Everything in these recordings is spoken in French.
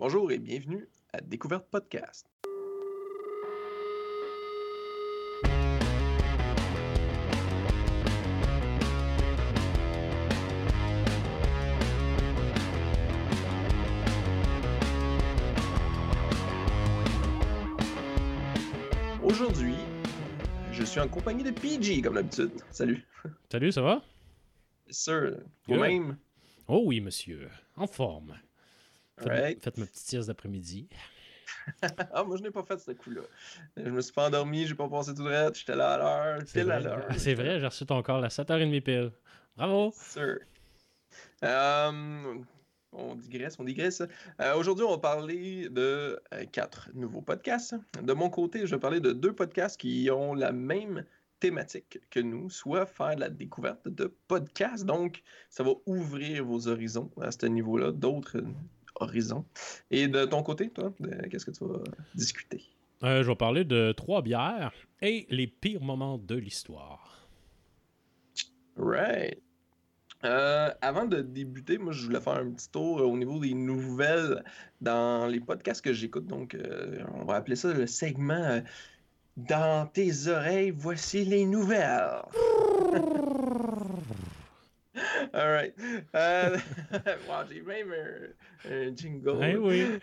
Bonjour et bienvenue à Découverte Podcast. Aujourd'hui, je suis en compagnie de PG comme d'habitude. Salut. Salut, ça va? Sir, vous-même? Oh oui, monsieur. En forme. Faites, ma petite sieste d'après-midi. ah, moi, je n'ai pas fait ce coup-là. Je me suis pas endormi, j'ai pas passé tout droit, j'étais là à l'heure, C'est pile à vrai, l'heure. c'est vrai, j'ai reçu ton corps à 7h30 pile. Bravo! Euh, on digresse, on digresse. Euh, Aujourd'hui, on va parler de euh, quatre nouveaux podcasts. De mon côté, je vais parler de deux podcasts qui ont la même thématique que nous, soit faire de la découverte de podcasts. Donc, ça va ouvrir vos horizons à ce niveau-là, d'autres horizons. Et de ton côté, toi, qu'est-ce que tu vas discuter? Euh, je vais parler de trois bières et les pires moments de l'histoire. Right. Euh, avant de débuter, moi, je voulais faire un petit tour euh, au niveau des nouvelles dans les podcasts que j'écoute. Donc, euh, on va appeler ça le segment euh, Dans tes oreilles, voici les nouvelles. All right. Euh, wow, j'ai même un, un jingle. Eh oui!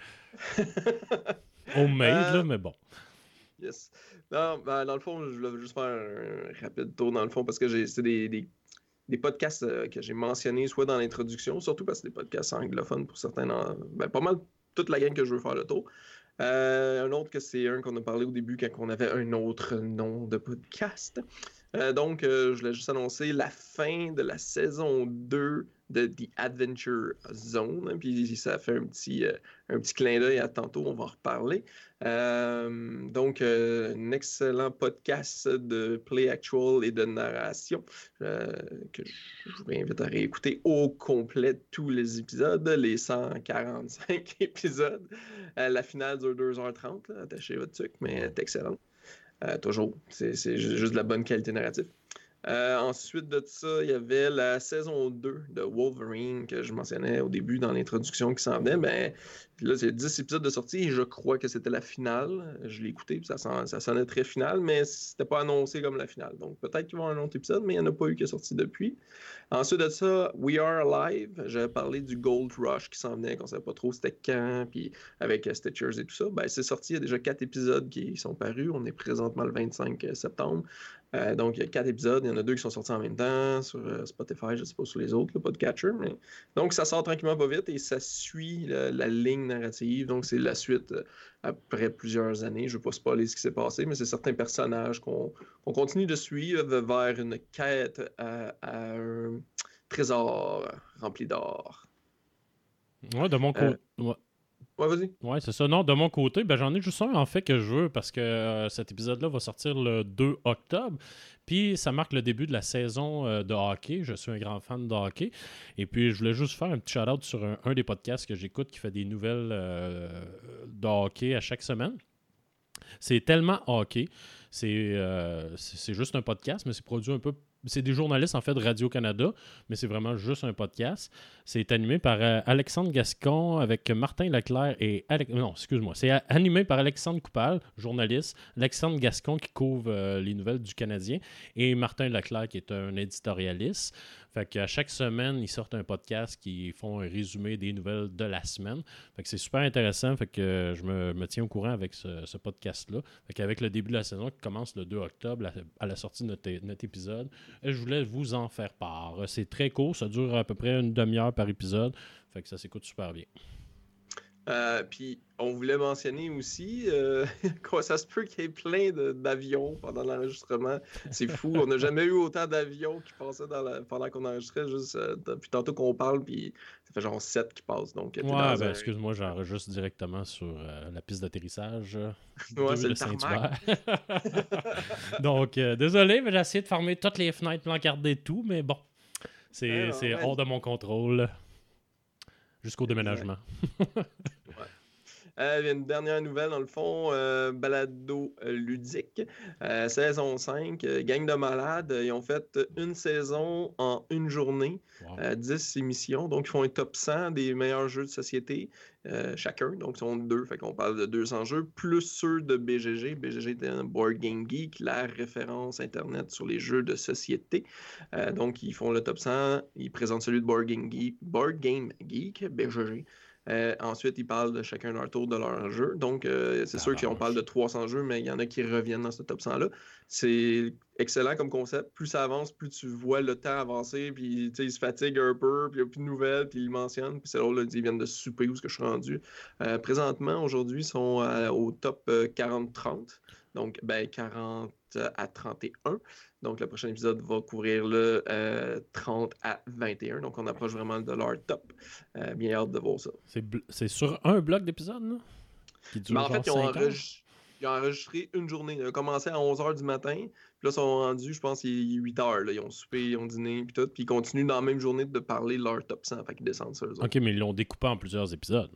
Homemade, Euh, là, mais bon. Yes. Non, ben, dans le fond, je voulais juste faire un rapide tour dans le fond parce que c'est des, des, des podcasts euh, que j'ai mentionnés soit dans l'introduction, surtout parce que c'est des podcasts anglophones pour certains. dans- ben, pas mal toute la gang que je veux faire le tour. Euh, un autre que c'est un qu'on a parlé au début quand on avait un autre nom de podcast. Euh, donc, euh, je voulais juste annoncer la fin de la saison 2 de The Adventure Zone. hein, Puis ça fait un petit, euh, un petit clin d'œil à tantôt, on va en reparler. Donc, un excellent podcast de play actual et de narration que je vous invite à réécouter au complet tous les épisodes, les 145 épisodes. La finale dure 2h30, là, attachez votre truc, mais elle est excellente. Euh, toujours, c'est c'est ju- juste de la bonne qualité narrative. Euh, ensuite de ça, il y avait la saison 2 de Wolverine que je mentionnais au début dans l'introduction qui s'en venait. Ben, là, c'est 10 épisodes de sortie et je crois que c'était la finale. Je l'ai écouté, puis ça, son- ça sonnait très final, mais c'était pas annoncé comme la finale. Donc peut-être qu'il va y avoir un autre épisode, mais il n'y en a pas eu qui est sorti depuis. Ensuite de ça, We Are Alive. J'avais parlé du Gold Rush qui s'en venait, qu'on savait pas trop c'était quand, puis avec euh, Stitchers et tout ça. Ben, c'est sorti, il y a déjà 4 épisodes qui sont parus. On est présentement le 25 septembre. Euh, donc, il y a quatre épisodes. Il y en a deux qui sont sortis en même temps sur euh, Spotify, je ne sais pas sur les autres, le Podcatcher. Mais... Donc, ça sort tranquillement pas vite et ça suit la ligne narrative. Donc, c'est la suite euh, après plusieurs années. Je ne veux pas spoiler ce qui s'est passé, mais c'est certains personnages qu'on continue de suivre vers une quête à, à un trésor rempli d'or. Ouais, de mon Euh, côté. Ouais. Ouais, vas-y. Ouais, c'est ça. Non, de mon côté, ben, j'en ai juste un en fait que je veux parce que euh, cet épisode-là va sortir le 2 octobre. Puis ça marque le début de la saison euh, de hockey. Je suis un grand fan de hockey. Et puis je voulais juste faire un petit shout-out sur un, des podcasts que j'écoute qui fait des nouvelles euh, de hockey à chaque semaine. C'est tellement hockey. C'est c'est juste un podcast, mais c'est produit un peu. C'est des journalistes en fait de Radio-Canada, mais c'est vraiment juste un podcast. C'est animé par euh, Alexandre Gascon avec Martin Leclerc et Alex... Non, excuse-moi. C'est animé par Alexandre Coupal, journaliste. Alexandre Gascon qui couvre euh, les nouvelles du Canadien et Martin Leclerc qui est un éditorialiste. Fait qu'à chaque semaine, ils sortent un podcast qui font un résumé des nouvelles de la semaine. Fait que c'est super intéressant. Fait que je me, tiens au courant avec ce, podcast-là. Fait qu'avec le début de la saison qui commence le 2 octobre, à la sortie de notre, épisode, je voulais vous en faire part. C'est très court, ça dure à peu près une demi-heure par épisode. Fait que ça s'écoute super bien. Euh, puis, on voulait mentionner aussi euh, quoi, ça se peut qu'il y ait plein d'avions pendant l'enregistrement. C'est fou. on n'a jamais eu autant d'avions qui passaient dans la- pendant qu'on enregistrait. Juste euh, depuis tantôt qu'on parle, puis ça fait genre 7 qui passent. Donc, Ouais, ben, un- excuse-moi, j'enregistre directement sur la piste d'atterrissage. Ouais, c'est le Saint-Hubert. Donc, désolé, mais j'ai essayé de fermer toutes les fenêtres, plancarder tout, mais bon, c'est Ouais, ouais. hors de mon contrôle jusqu'au déménagement. Euh, une dernière nouvelle, dans le fond, euh, balado euh, ludique, euh, saison 5, euh, gang de malades. Ils ont fait une saison en une journée, Wow. euh, 10 émissions. Donc, ils font un top 100 des meilleurs jeux de société, euh, chacun. Donc, ils sont deux, fait qu'on parle de 200 jeux, plus ceux de BGG. BGG est un Board Game Geek, la référence Internet sur les jeux de société. Euh, donc, ils font le top 100, ils présentent celui de Board Game Geek, Board Game Geek BGG. Euh, ensuite, ils parlent de chacun leur tour de leur jeu. Donc, euh, c'est sûr qu'on parle de 300 jeux, mais il y en a qui reviennent dans ce top 100-là. C'est excellent comme concept. Plus ça avance, plus tu vois le temps avancer, puis tu sais, ils se fatiguent un peu, puis il n'y a plus de nouvelles, puis ils mentionnent. Puis c'est là, là, ils viennent de souper où ce que je suis rendu. Euh, présentement, aujourd'hui, ils sont au top euh, 40-30. Donc, ben, 40 à 31. Donc, le prochain épisode va couvrir le euh, 30 à 21. Donc, on approche vraiment de leur top. Euh, bien hâte de voir ça. C'est sur un bloc d'épisode, là? Qui dure Mais en genre fait, ils ont, ils ont enregistré une journée. Ils ont commencé à 11h du matin. Puis là, ils sont rendus, je pense, il est 8h. Là. Ils ont soupé, ils ont dîné, puis tout. Puis ils continuent dans la même journée de parler de leur top 100. Fait qu'ils descendent sur eux. Ok, mais ils l'ont découpé en plusieurs épisodes.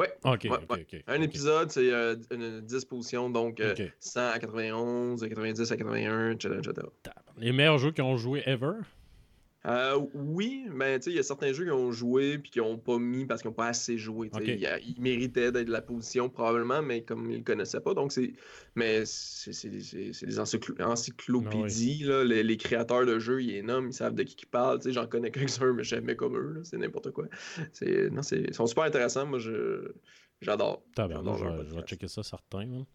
Ouais. Ok, Ouais, ok, ouais. ok. Un épisode, c'est euh, une 10 positions. Donc, euh, Ok. 100 à 91, 90 à 81, etc. etc. Les meilleurs jeux qu'ils ont joué ever? Euh, oui, mais tu sais, il y a certains jeux qui ont joué puis qui n'ont pas mis parce qu'ils n'ont pas assez joué. Il Ils méritaient d'être de la position probablement, mais comme ils ne connaissaient pas. Donc, c'est. Mais c'est c'est des- encyclopédies. là. Les, les créateurs de jeux, ils nomment, ils savent de qui ils parlent. J'en connais quelques-uns, mais jamais comme eux. C'est n'importe quoi. C'est- Non, c'est- Ils sont super intéressants. Moi, je. J'adore. Je, vais- checker ça certain.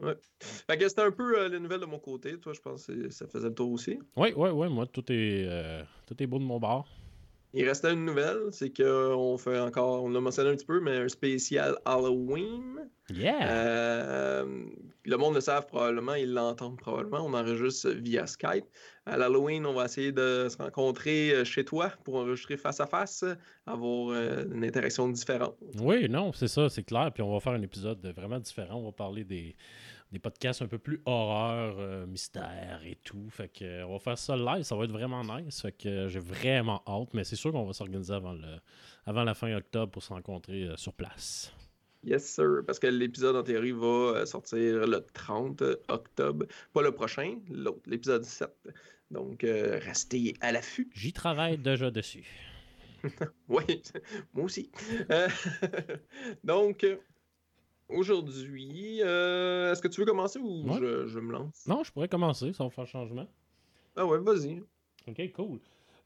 Là. Fait que c'était un peu euh, les nouvelles de mon côté. Toi, je pense que ça faisait le tour aussi. Oui, oui, oui, moi, tout est, euh, tout est beau de mon bord. Il restait une nouvelle, c'est qu'on fait encore, on l'a mentionné un petit peu, mais un spécial Halloween. Yeah! Euh, le monde le savent probablement, ils l'entendent probablement. On enregistre via Skype. À l'Halloween, on va essayer de se rencontrer chez toi pour enregistrer face à face, avoir une interaction différente. Oui, non, c'est ça, c'est clair. Puis on va faire un épisode vraiment différent. On va parler des, des podcasts un peu plus horreur, euh, mystère et tout. Fait que euh, on va faire ça live, ça va être vraiment nice. Fait que euh, j'ai vraiment hâte, mais c'est sûr qu'on va s'organiser avant, le, avant la fin octobre pour se rencontrer sur place. Yes, sir. Parce que l'épisode, en théorie, va sortir le 30 octobre. Pas le prochain, l'autre, l'épisode 7. Donc, euh, restez à l'affût. J'y travaille déjà dessus. Oui, moi aussi. Euh, donc, aujourd'hui, euh, est-ce que tu veux commencer ou Ouais. je, je me lance? Non, je pourrais commencer, va faire changement. Ah ouais, vas-y. Ok, cool.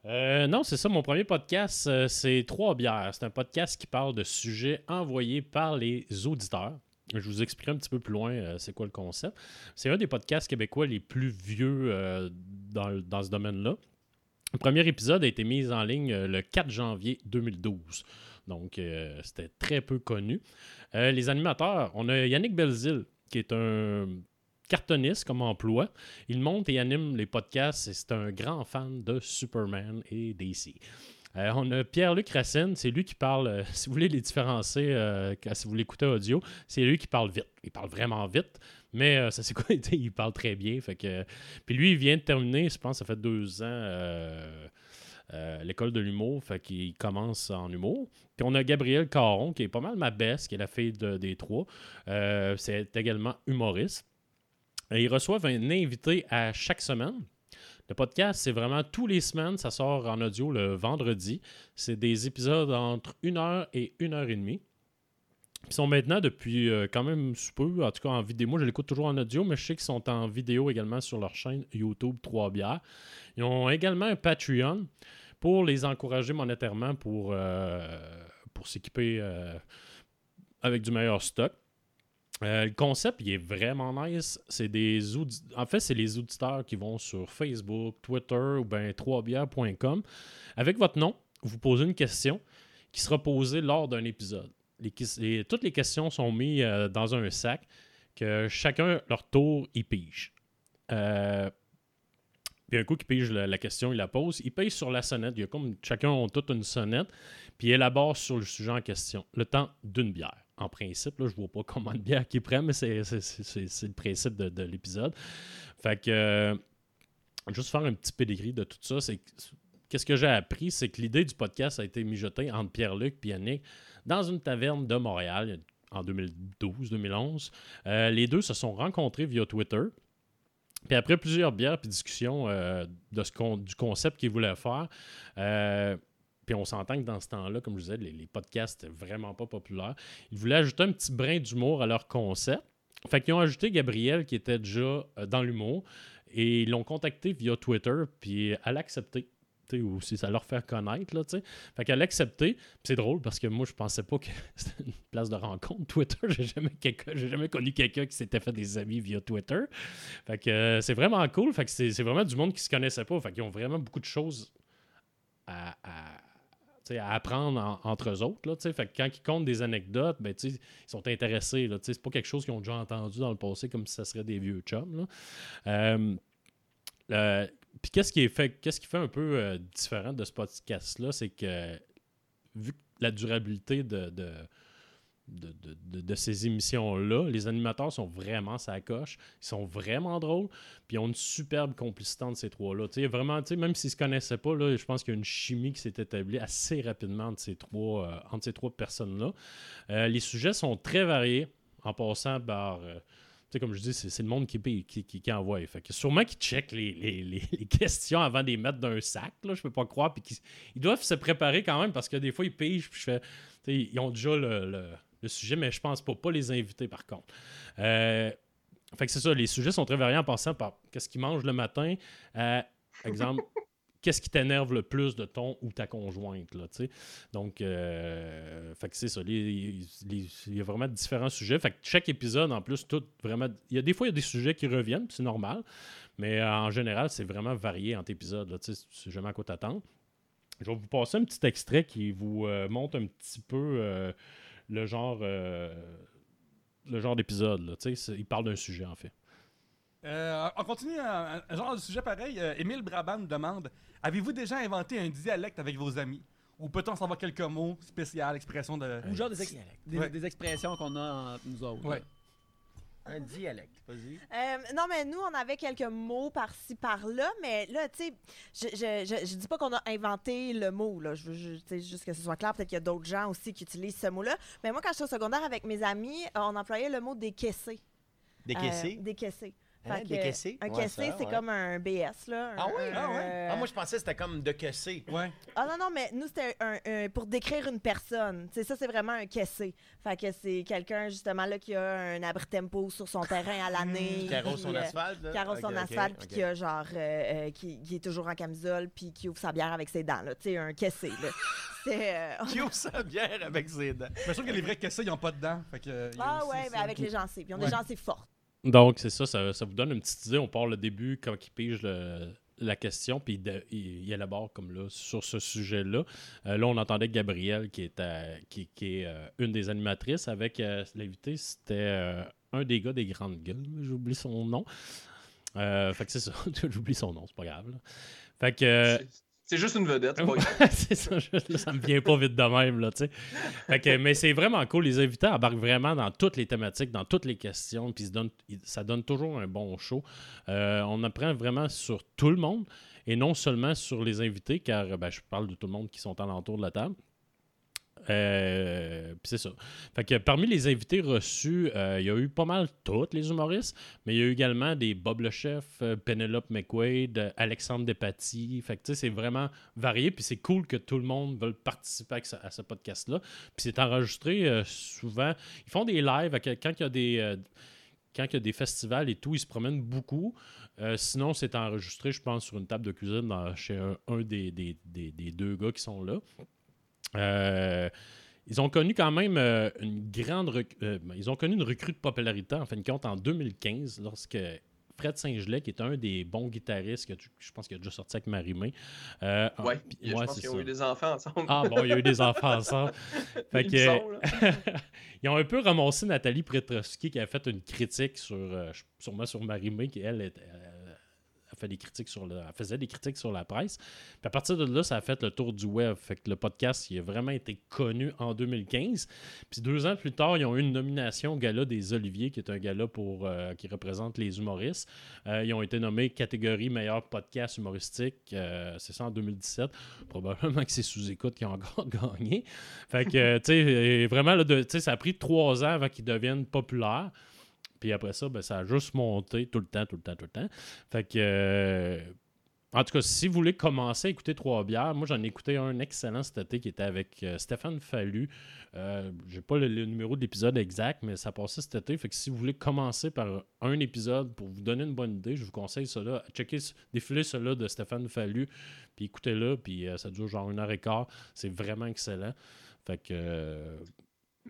Euh, non, c'est ça, mon premier podcast, euh, c'est Trois bières. C'est un podcast qui parle de sujets envoyés par les auditeurs. Je vous expliquerai un petit peu plus loin euh, c'est quoi le concept. C'est un des podcasts québécois les plus vieux dans, dans ce domaine-là. Le premier épisode a été mis en ligne le 4 janvier 2012. Donc, euh, c'était très peu connu. Euh, les animateurs, on a Yannick Belzil, qui est un cartoniste comme emploi. Il monte et anime les podcasts et c'est un grand fan de Superman et DC. Euh, on a Pierre-Luc Racine, c'est lui qui parle, si vous voulez les différencier, si vous l'écoutez audio, c'est lui qui parle vite. Il parle vraiment vite, mais ça c'est quoi, il parle très bien. Fait que, puis lui, il vient de terminer, je pense, ça fait deux ans, euh, l'école de l'humour, fait qu'il commence en humour. Puis on a Gabrielle Caron, qui est pas mal ma baisse, qui est la fille de- des trois. Euh, c'est également humoriste. Ils reçoivent un invité à chaque semaine. Le podcast, c'est vraiment tous les semaines. Ça sort en audio le vendredi. C'est des épisodes entre une heure et une heure et demie. Ils sont maintenant depuis euh, quand même peu, en tout cas en vidéo. Moi, je l'écoute toujours en audio, mais je sais qu'ils sont en vidéo également sur leur chaîne YouTube 3 bières. Ils ont également un Patreon pour les encourager monétairement pour, euh, pour s'équiper euh, avec du meilleur stock. Euh, le concept, il est vraiment nice. C'est des En fait, c'est les auditeurs qui vont sur Facebook, Twitter ou bien 3bières.com. Avec votre nom, vous posez une question qui sera posée lors d'un épisode. Toutes les questions sont mises dans un sac que chacun, leur tour, y pige. Puis un coup qu'il pige la, question, il la pose. Il pige sur la sonnette. Il y a comme chacun a toute une sonnette. Puis il élabore sur le sujet en question. Le temps d'une bière. En principe, là, je vois pas combien de bières qu'il prend, mais c'est, le principe de, de l'épisode. Fait que euh, juste faire un petit pedigree de tout ça, c'est que- qu'est-ce que j'ai appris, c'est que l'idée du podcast a été mijotée entre Pierre-Luc et Yannick dans une taverne de Montréal en 2012-2011. les deux se sont rencontrés via Twitter. Puis après plusieurs bières et discussions de ce du concept qu'ils voulaient faire, puis on s'entend que dans ce temps-là, comme je disais, les, les podcasts n'étaient vraiment pas populaires. Ils voulaient ajouter un petit brin d'humour à leur concept. Fait qu'ils ont ajouté Gabrielle, qui était déjà euh, dans l'humour, et ils l'ont contacté via Twitter, puis elle a accepté. Ou si ça leur fait connaître, là. Fait qu'elle a accepté. c'est drôle parce que moi, je pensais pas que c'était une place de rencontre. Twitter, j'ai jamais, jamais connu quelqu'un qui s'était fait des amis via Twitter. Fait que euh, c'est vraiment cool. Fait que c'est, vraiment du monde qui se connaissait pas. Fait qu'ils ont vraiment beaucoup de choses à à apprendre entre eux autres. Là, fait quand ils comptent des anecdotes, ben, ils sont intéressés. C'est pas quelque chose qu'ils ont déjà entendu dans le passé comme si ça serait des vieux chums. Euh, euh, puis qu'est-ce qui, fait, qu'est-ce qui fait un peu euh, différent de ce podcast-là, c'est que vu la durabilité de de, ces émissions-là. Les animateurs sont vraiment sa coche. Ils sont vraiment drôles. Puis ils ont une superbe complicité entre ces trois-là. Vraiment, même s'ils ne se connaissaient pas, je pense qu'il y a une chimie qui s'est établie assez rapidement entre ces trois, euh, entre ces trois personnes-là. Euh, les sujets sont très variés en passant par. Euh, comme je dis, c'est le monde qui, qui, envoie. Fait que sûrement qu'ils checkent les, questions avant de les mettre dans un sac. Là, je peux pas croire. Puis ils, doivent se préparer quand même parce que des fois, ils pigent. Puis je fais. Ils ont déjà le sujet, mais je pense pas, pas les invités par contre. Euh, fait que c'est ça, les sujets sont très variés en passant par qu'est-ce qu'ils mangent le matin. Euh, exemple, qu'est-ce qui t'énerve le plus de ton ou ta conjointe. Là, Donc, euh, c'est ça. Il y a vraiment différents sujets. Fait que chaque épisode, en plus, tout vraiment. Il y a des fois, il y a des sujets qui reviennent, c'est normal. Mais en général, c'est vraiment varié entre épisodes. Là, c'est jamais à quoi t'attendre. Je vais vous passer un petit extrait qui vous montre un petit peu le genre, euh, le genre d'épisode. Il parle d'un sujet, en fait. Euh, on continue un, genre de sujet pareil. Euh, Émile Brabant nous demande Avez-vous déjà inventé un dialecte avec vos amis? Ou peut-on savoir quelques mots spéciaux, expressions de. Ou genre des, des, expressions qu'on a entre nous autres. Ouais. Un dialecte, vas-y. Euh, non, mais nous, on avait quelques mots par-ci, par-là, mais là, tu sais, je, je, je, dis pas qu'on a inventé le mot, là. Je veux juste que ce soit clair. Peut-être qu'il y a d'autres gens aussi qui utilisent ce mot-là. Mais moi, quand j'étais au secondaire avec mes amis, on employait le mot décaisser. Décaisser? Euh, décaisser. Hein? Un caissé, c'est comme un BS, là. ah oui? ah ouais? Ah, moi, je pensais que c'était comme de caisser. Ouais. Ah non, non, mais nous, c'était un, pour décrire une personne. C'est ça, c'est vraiment un caissé. Fait que c'est quelqu'un, justement, là, qui a un abri tempo sur son terrain à l'année. qui arrose son asphalte, là? Qui arrose son asphalte, puis qui a genre, euh, euh, qui, qui, est toujours en camisole, puis qui ouvre sa bière avec ses dents, là. Tu sais, un caissé, là. Euh, qui ouvre sa bière avec ses dents. Je sûr que les vrais caissés, ils n'ont pas de dents. Fait que, ah ouais, mais avec les gencives. Ils ont des gencives fortes. Donc, c'est ça, ça, vous donne une petite idée. On part le début quand il pige la question, puis il, élabore comme là sur ce sujet-là. Euh, là, on entendait Gabrielle, qui est, euh, une des animatrices, avec euh, l'invité, c'était un des gars des grandes gueules. J'oublie son nom. fait que c'est ça, j'oublie son nom, c'est pas grave. Fait que. C'est juste une vedette. c'est ça, ça me vient pas vite de même, là, tu sais. mais c'est vraiment cool. Les invités embarquent vraiment dans toutes les thématiques, dans toutes les questions, puis ça donne toujours un bon show. Euh, on apprend vraiment sur tout le monde et non seulement sur les invités, car ben, je parle de tout le monde qui sont alentour de la table. Euh, c'est ça. Fait que parmi les invités reçus, euh, il y a eu pas mal tous les humoristes, mais il y a eu également des Bob le Chef, euh, Penelope McQuaid, Alexandre Despatie. Fait que c'est vraiment varié, puis c'est cool que tout le monde veuille participer à ce, podcast-là. Puis c'est enregistré souvent. Ils font des lives quand il y a des. quand il y a des festivals et tout, ils se promènent beaucoup. sinon, c'est enregistré, je pense, sur une table de cuisine chez un, des, des, deux gars qui sont là. Euh, ils ont connu quand même euh, une grande euh, ils ont connu une recrue de popularité en fin de compte en 2015 lorsque Fred Saint-Gelais, qui est un des bons guitaristes que je pense qu'il a déjà sorti avec Marimé. Euh, ouais, je pense qu'ils ont eu des enfants ensemble. Ah bon, il y a eu des enfants ensemble. fait que, ils ont un peu ramassé Nathalie Pretrowski qui a fait une critique sur, sûrement sur Marimé, qui elle, est, des critiques sur faisait des critiques sur la presse. Puis à partir de là, ça a fait le tour du web. Fait que le podcast, il a vraiment été connu en 2015. Puis deux ans plus tard, ils ont eu une nomination au Gala des Oliviers, qui est un gala pour, euh, qui représente les humoristes. Euh, ils ont été nommés catégorie meilleur podcast humoristique. euh, c'est ça en 2017. Probablement que c'est sous-écoute qui a encore gagné. Fait que, tu sais, vraiment, là, ça a pris trois ans avant qu'ils deviennent populaires. Puis après ça, ben, ça a juste monté tout le temps, tout le temps, tout le temps. Fait que. euh, en tout cas, si vous voulez commencer à écouter Trois Bières, moi j'en ai écouté un excellent cet été qui était avec euh, Stéphane Fallu. Euh, J'ai pas le, le numéro de l'épisode exact, mais ça passait cet été. Fait que si vous voulez commencer par un épisode pour vous donner une bonne idée, je vous conseille cela. Checkez, défilez cela de Stéphane Fallu, puis écoutez-le, puis euh, ça dure genre une heure et quart. C'est vraiment excellent. Fait que.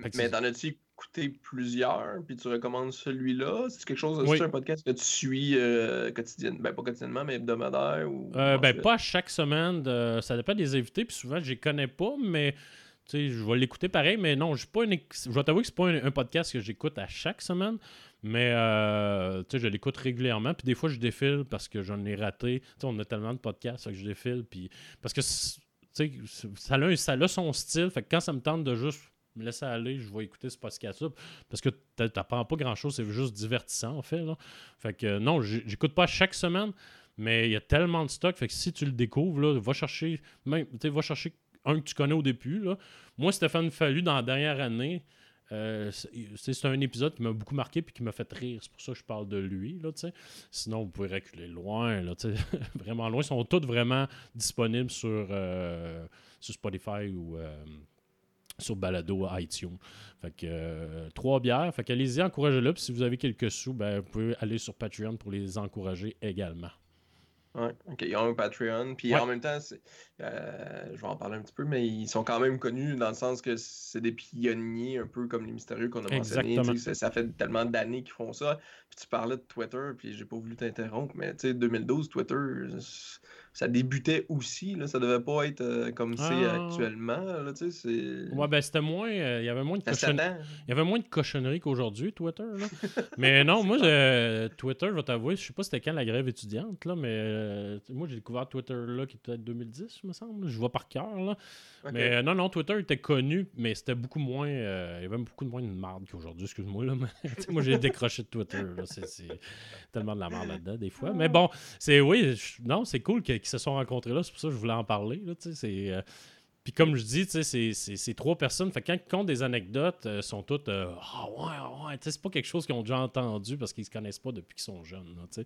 Fait que Mais t'en as-tu écouté plusieurs, puis tu recommandes celui-là? C'est quelque chose, Oui. c'est un podcast que tu suis euh, quotidiennement, ben pas quotidiennement, mais hebdomadaire ou Euh, ben, pas à chaque semaine. de- ça dépend des invités. Puis souvent, je les connais pas, mais tu sais, je vais l'écouter pareil. Mais non, je suis pas une je vais t'avouer que c'est pas un, un podcast que j'écoute à chaque semaine. Mais euh, tu sais, je l'écoute régulièrement. Puis des fois, je défile parce que j'en ai raté. Tu sais, on a tellement de podcasts que je défile. Puis parce que c'est- tu sais, ça a, un- ça a son style. Fait que quand ça me tente de juste me laisser aller, je vais écouter ce podcast-là. Parce que t'a- t'apprends pas grand-chose, c'est juste divertissant, en fait. Là. Fait que non, j'écoute pas chaque semaine. Mais il y a tellement de stock, fait que si tu le découvres, là, va chercher, même, tu va chercher un que tu connais au début. Là. Moi, Stéphane Fallu, dans la dernière année, euh, c'est un épisode qui m'a beaucoup marqué et qui m'a fait rire. C'est pour ça que je parle de lui. Là, tu. Sinon, vous pouvez reculer loin, là, tu vraiment loin. Ils sont tous vraiment disponibles sur, euh, sur Spotify ou euh, sur Balado iTunes. Fait que euh, trois bières. Fait qu'allez-y, encouragez-le. Puis si vous avez quelques sous, ben, vous pouvez aller sur Patreon pour les encourager également. Ouais, ok, ils ont un Patreon, puis Ouais. en même temps, euh, je vais en parler un petit peu, mais ils sont quand même connus dans le sens que c'est des pionniers, un peu comme les mystérieux qu'on a mentionnés. Exactement. Ça, ça fait tellement d'années qu'ils font ça. Puis tu parlais de Twitter, puis j'ai pas voulu t'interrompre, mais tu sais, 2012, Twitter, ça débutait aussi, là, ça devait pas être euh, comme c'est Ah. actuellement, là, tu sais, c'est... Ouais, ben c'était moins. euh, Il y avait moins de cochonneries. s'attend. Il y avait moins de cochonneries qu'aujourd'hui, Twitter. Là. mais non, moi, je- Twitter, je vais t'avouer, je sais pas c'était quand la grève étudiante, là, mais euh, moi, j'ai découvert Twitter là, qui était peut-être 2010, il me semble. Je vois par cœur. Là. Mais euh, non, non, Twitter était connu, mais c'était beaucoup moins. euh, il y avait beaucoup moins de marde qu'aujourd'hui, excuse-moi. Là, mais, moi, j'ai décroché de Twitter. là, C'est, c'est tellement de la merde là-dedans, des fois. Mais bon, c'est oui, je- non, c'est cool qu'ils qu'ils se sont rencontrés là. C'est pour ça que je voulais en parler. Là, c'est. euh, puis comme je dis, c'est- trois personnes. Fait quand ils comptent des anecdotes, euh, sont toutes euh, Ah ouais, ouais, c'est pas quelque chose qu'ils ont déjà entendu parce qu'ils se connaissent pas depuis qu'ils sont jeunes. là,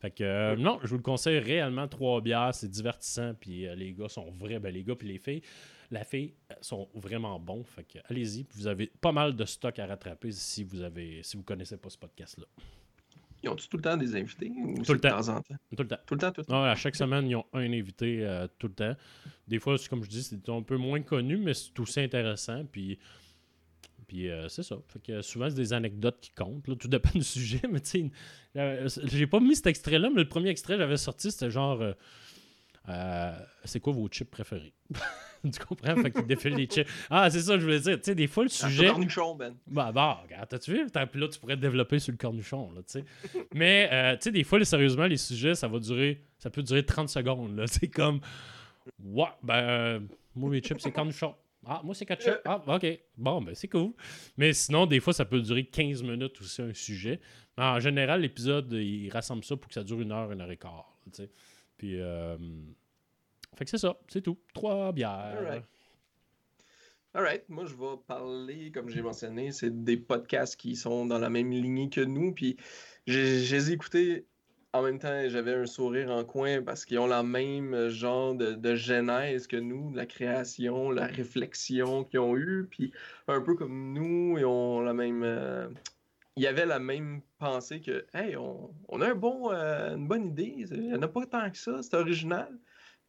fait que euh, non, je vous le conseille réellement, trois bières, c'est divertissant. Puis les gars sont vrais, ben les gars puis les filles, la fille sont vraiment bons. Fait que allez-y, vous avez pas mal de stock à rattraper si vous avez si vous connaissez pas ce podcast-là. Ils ont-tu tout le temps des invités ou Tout le de temps. temps en temps? Tout le temps. Tout le temps, tout le temps. Ouais, à chaque semaine, ils ont un invité euh, tout le temps. Des fois, comme je dis, c'est un peu moins connu, mais c'est aussi intéressant. Puis, puis euh, c'est ça. Fait que souvent, c'est des anecdotes qui comptent. là. Tout dépend du sujet. Mais tu sais, euh, j'ai pas mis cet extrait-là, mais le premier extrait que j'avais sorti, c'était genre euh, euh, C'est quoi vos chips préférés? Tu comprends? Fait qu'il défile les chips. Ah, c'est ça, que je voulais dire. Tu sais, des fois, le sujet. cornichon, Ben. Bah, bah, regarde, t'as-tu vu? Puis là, tu pourrais te développer sur le cornichon, là, tu sais. Mais, euh, tu sais, des fois, là, sérieusement, les sujets, ça va durer, ça peut durer 30 secondes, là. C'est comme, ouais, ben, euh, moi, mes chips, c'est cornichon. Ah, moi, c'est ketchup. Ah, ok. Bon, ben, c'est cool. Mais sinon, des fois, ça peut durer 15 minutes aussi, un sujet. Mais en général, l'épisode, il rassemble ça pour que ça dure une heure, une heure et quart, tu sais. Puis, euh, fait que c'est ça, c'est tout. Trois bières. Alright. Alright, moi je vais parler, comme j'ai mentionné, c'est des podcasts qui sont dans la même lignée que nous. Puis j'ai- écoutés en même temps j'avais un sourire en coin parce qu'ils ont la même genre de, genèse que nous, la création, la réflexion qu'ils ont eue. Puis un peu comme nous, ils ont la même. euh, il y avait la même pensée que, hey, on, on a euh, une bonne idée, il n'y en a pas tant que ça, c'est original.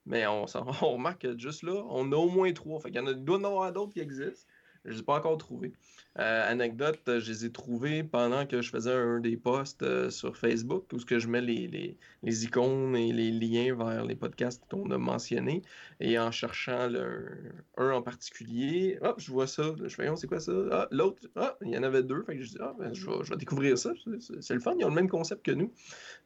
Mais on, on remarque que juste là, on a au moins trois. Fait qu'il y en a, doit y d'autres qui existent. Je ne les ai pas encore trouvés. Euh, anecdote, euh, je les ai trouvés pendant que je faisais un des posts euh, sur Facebook où ce que je mets les, les- les icônes et les liens vers les podcasts qu'on a mentionnés. Et en cherchant le- un en particulier, hop, je vois ça. Je fais, c'est quoi ça? Ah, l'autre, ah, il y en avait deux. Fait que je dis, ah, ben, je, vais, découvrir ça. C'est- le fun. Ils ont le même concept que nous.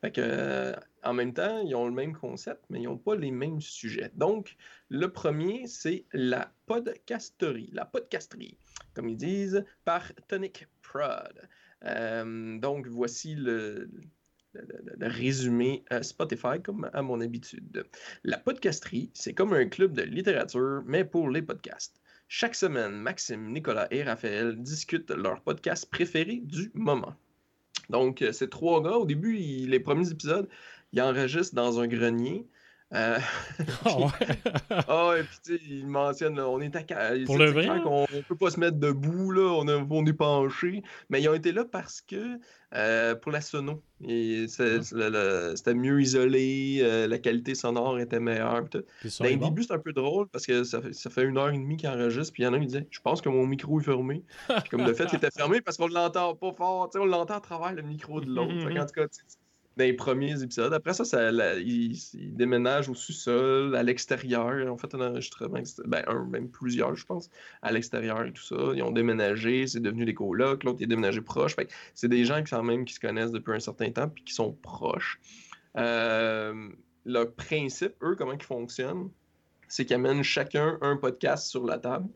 Fait que, en même temps, ils ont le même concept, mais ils n'ont pas les mêmes sujets. Donc, le premier, c'est la podcasterie, la podcasterie, comme ils disent, par Tonic Prod. Euh, donc, voici le, résumé euh, Spotify, comme à mon habitude. La podcasterie, c'est comme un club de littérature, mais pour les podcasts. Chaque semaine, Maxime, Nicolas et Raphaël discutent leur podcast préféré du moment. Donc, euh, ces trois gars, au début, les premiers épisodes, ils enregistrent dans un grenier. Euh, Ah ouais. ah, et puis tu sais, ils mentionnent, là, on est à Pour le vrai, qu'on on peut pas se mettre debout, là, on, a- on est penché. Mais ils ont été là parce que euh, pour la sono, Ah. le- le- c'était mieux isolé, euh, la qualité sonore était meilleure. Dans le bon. début, c'est un peu drôle parce que ça fait, ça fait une heure et demie qu'ils enregistrent, puis il y en a un qui disait Je pense que mon micro est fermé. Puis comme de fait, il était fermé parce qu'on l'entend pas fort, on l'entend à travers le micro de l'autre. Fait qu'en tout cas, dans les premiers épisodes. Après ça, ça la- ils, ils déménagent au sous-sol, à l'extérieur. Ont fait un enregistrement, ben, un, même plusieurs, je pense, à l'extérieur et tout ça. Ils ont déménagé, c'est devenu des colocs. L'autre, est déménagé proche. C'est des gens même, qui se connaissent depuis un certain temps puis qui sont proches. Euh, le principe, eux, comment ils fonctionnent, c'est qu'ils amènent chacun un podcast sur la table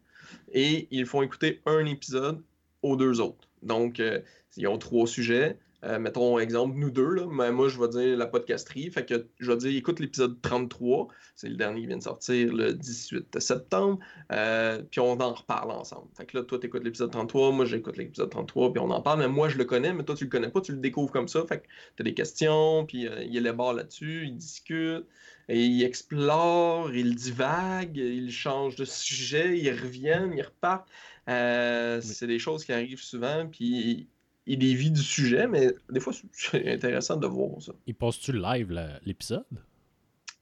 et ils font écouter un épisode aux deux autres. Donc, euh, ils ont trois sujets. Euh, mettons, exemple, nous deux, là, mais moi, je vais dire la podcasterie. Fait que je vais dire, écoute l'épisode 33. C'est le dernier qui vient de sortir le 18 septembre. Euh, puis on en reparle ensemble. Fait que là, toi, tu écoutes l'épisode 33, moi, j'écoute l'épisode 33, puis on en parle. Mais moi, je le connais, mais toi, tu le connais pas, tu le découvres comme ça. Fait que tu as des questions, puis euh, il élabore là-dessus, il discute, et il explore, il divague, il change de sujet, ils reviennent, ils repartent. Euh, C'est des choses qui arrivent souvent, puis il dévie du sujet, mais des fois, c'est intéressant de voir ça. Il passe-tu live l'épisode?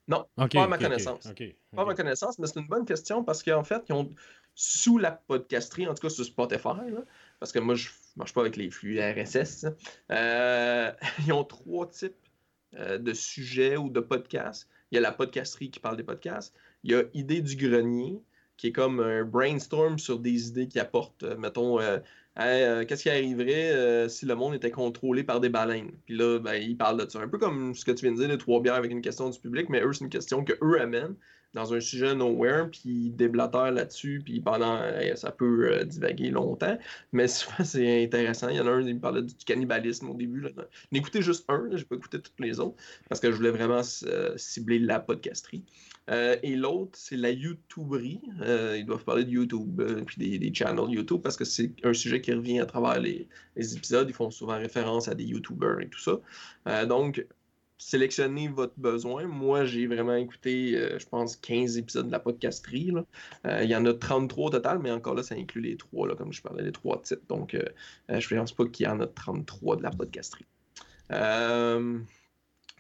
Non, pas à ma connaissance. Pas à ma connaissance, mais c'est une bonne question parce qu'en fait, ils ont sous la podcasterie, en tout cas sur Spotify, là, parce que moi, je marche pas avec les flux RSS, là, euh, ils ont trois types euh, de sujets ou de podcasts. Il y a la podcasterie qui parle des podcasts. Il y a Idée du grenier, qui est comme un brainstorm sur des idées qui apportent, euh, mettons, euh, Euh, qu'est-ce qui arriverait euh, si le monde était contrôlé par des baleines? Puis là, ben, ils parlent de ça. Un peu comme ce que tu viens de dire, les trois bières avec une question du public, mais eux, c'est une question que eux amènent dans un sujet nowhere, puis ils déblatèrent là-dessus, puis pendant, euh, ça peut euh, divaguer longtemps, mais souvent, c'est intéressant. Il y en a un, il me parlait du cannibalisme au début. Écouté juste un, là, j'ai pas écouté tous les autres, parce que je voulais vraiment euh, cibler la podcasterie. Euh, et l'autre, c'est la YouTuberie. Ils doivent parler de YouTube, puis des, des channels YouTube, parce que c'est un sujet qui revient à travers les, les épisodes. Ils font souvent référence à des YouTubers et tout ça. Donc, sélectionnez votre besoin. Moi, j'ai vraiment écouté, euh, je pense, 15 épisodes de la podcasterie. Euh, il y en a 33 au total, mais encore là, ça inclut les trois, là, comme je parlais, les trois titres. Donc, euh, je ne pense pas qu'il y en a 33 de la podcasterie.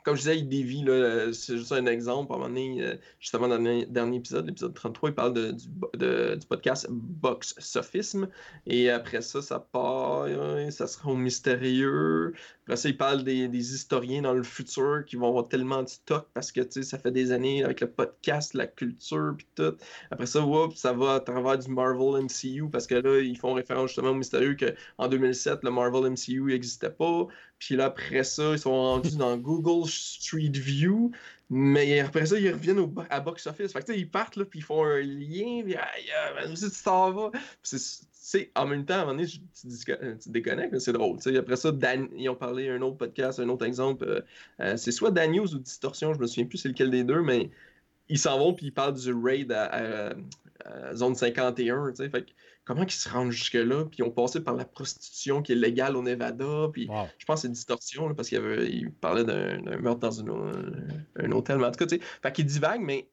Euh, comme je disais, il dévie, là, c'est juste un exemple. À un moment donné, euh, justement, dans le dernier- épisode, l'épisode 33, il parle du, podcast Box Sophisme. Et après ça, ça part, euh, ça sera au mystérieux. Après ça, il parle des, historiens dans le futur qui vont avoir tellement de stock parce que, ça fait des années avec le podcast, la culture, puis tout. Après ça, ça va à travers du Marvel MCU parce que là, ils font référence justement au mystérieux qu'en 2007, le Marvel MCU n'existait pas. Puis là, après ça, ils sont rendus dans Google Street View. Mais après ça, ils reviennent au, à Box Office. Fait que, ils partent, là, puis ils font un lien, puis c'est que tu t'en vas? C'est- en même temps, à un moment donné, tu, tu déconnectes, c'est drôle. Après ça, Dan- ils ont parlé un autre podcast, un autre exemple. euh, euh, c'est soit Dan News ou Distorsion, je me souviens plus c'est lequel des deux, mais ils s'en vont, puis ils parlent du raid à, à Zone 51. tu sais. Fait comment ils se rendent jusque-là? Puis ils ont passé par la prostitution qui est légale au Nevada, puis Wow. je pense que c'est distorsion là, parce qu'il parlait d'un d'un meurtre dans une, un, un hôtel. Mais en tout cas, tu sais, fait qu'ils divaguent, mais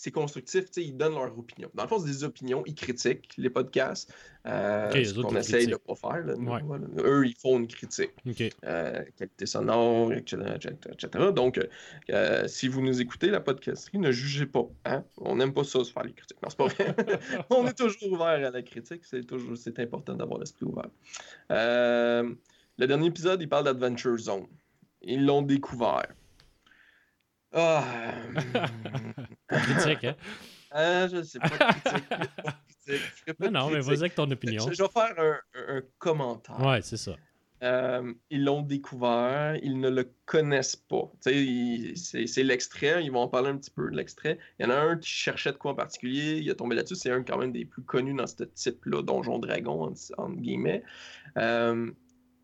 c'est constructif, ils donnent leur opinion. Dans le fond, c'est des opinions, ils critiquent les podcasts. Euh, ce qu'on essaye de critiquent. pas faire. là, nous, Ouais. voilà. Eux, ils font une critique. Ok. Euh, qualité sonore, etc. etc.. Donc, euh, si vous nous écoutez, la podcasterie, ne jugez pas. hein. On n'aime pas ça, se faire les critiques. Non, c'est pas vrai. On est toujours ouvert à la critique. C'est toujours c'est important d'avoir l'esprit ouvert. Le dernier épisode, il parle d'Adventure Zone. Ils l'ont découvert. Ah, Pas critique, hein? ah, je sais pas. critique, pas Non, non, mais vas-y avec ton opinion. Je, je vais faire un, un- commentaire. Ouais, c'est ça. Euh, ils l'ont découvert, ils ne le connaissent pas. C'est l'extrait, ils vont en parler un petit peu de l'extrait. Il y en a un qui cherchait de quoi en particulier, il a tombé là-dessus, c'est un quand même des plus connus dans ce type-là, Donjon Dragon, entre, entre guillemets. Euh,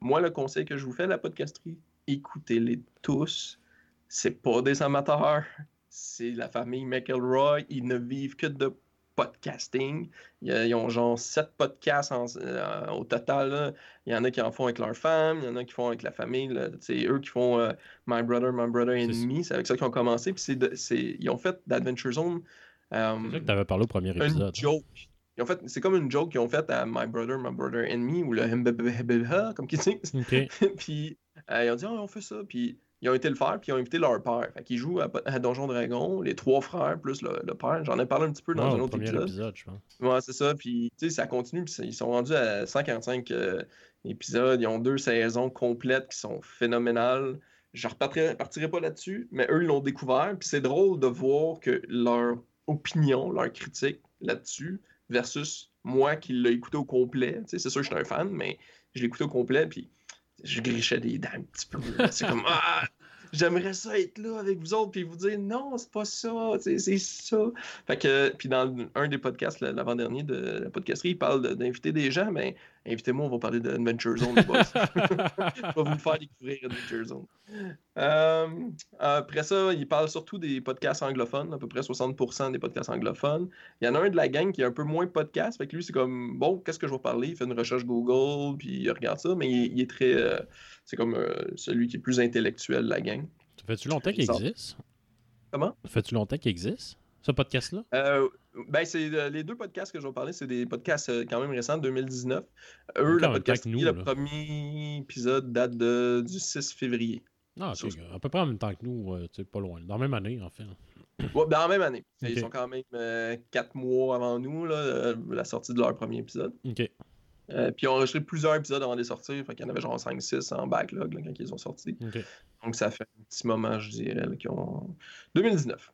moi, le conseil que je vous fais, la podcasterie, écoutez-les tous. C'est pas des amateurs, c'est la famille McElroy, ils ne vivent que de podcasting. Ils ont genre sept podcasts en- euh, au total. là. Il y en a qui en font avec leur femme, il y en a qui font avec la famille. C'est eux qui font euh, My Brother, My Brother and Me. C'est avec ça qu'ils ont commencé. Puis de- ils ont fait d'Adventure Zone euh, C'est que tu avais parlé au premier épisode. une joke. Ils ont fait, c'est comme une joke qu'ils ont faite à My Brother, My Brother and Me, ou le comme qu'ils disent. Puis euh, ils ont dit, Ah, on fait ça. Puis ils ont été le faire, puis ils ont invité leur père. Fait qu'ils jouent à, à Donjon Dragon, les trois frères, plus le, le père. J'en ai parlé un petit peu dans un au autre épisode. épisode, je pense. Ouais, c'est ça. Puis, tu sais, ça continue. Puis, ils sont rendus à 145 euh, épisodes. Ils ont deux saisons complètes qui sont phénoménales. Je repartirai partirai pas là-dessus, mais eux, ils l'ont découvert. Puis, c'est drôle de voir que leur opinion, leur critique là-dessus, versus moi qui l'ai écouté au complet. Tu sais, c'est sûr que je suis un fan, mais je l'ai écouté au complet. Puis, je grichais des dents un petit peu. C'est comme, ah, j'aimerais ça être là avec vous autres, puis vous dire, non, c'est pas ça, c'est ça. Fait que, puis dans un des podcasts, l'avant-dernier de la podcasterie, il parle d'inviter des gens, mais invitez-moi, on va parler d'Adventure Zone, les boys. Je vais vous le faire découvrir Adventure Zone. Euh, après ça, il parle surtout des podcasts anglophones, à peu près 60% des podcasts anglophones. Il y en a un de la gang qui est un peu moins podcast, fait que lui, c'est comme, bon, qu'est-ce que je vais parler? Il fait une recherche Google, puis il regarde ça, mais il, il est très, euh, c'est comme euh, celui qui est plus intellectuel de la gang. Ça fait-tu longtemps qu'il existe? Comment? Ça fait-tu longtemps qu'il existe, ce podcast-là? Euh, ben, c'est euh, les deux podcasts que je vais parler, c'est des podcasts euh, quand même récents, 2019. Eux, temps podcast, nous, le là. premier épisode date de, du 6 février. Ah, Ça, ok, à peu près en même temps que nous, tu sais, pas loin. Dans la même année, en fait. Ouais, dans la même année. Ils sont quand même quatre mois avant nous, là, la sortie de leur premier épisode. OK. Euh, puis ils ont enregistré plusieurs épisodes avant de les sortir. Fait qu'il y en avait genre 5-6 en backlog là, quand ils sont sortis. OK. Donc ça fait un petit moment, je dirais, qu'ils ont. 2019.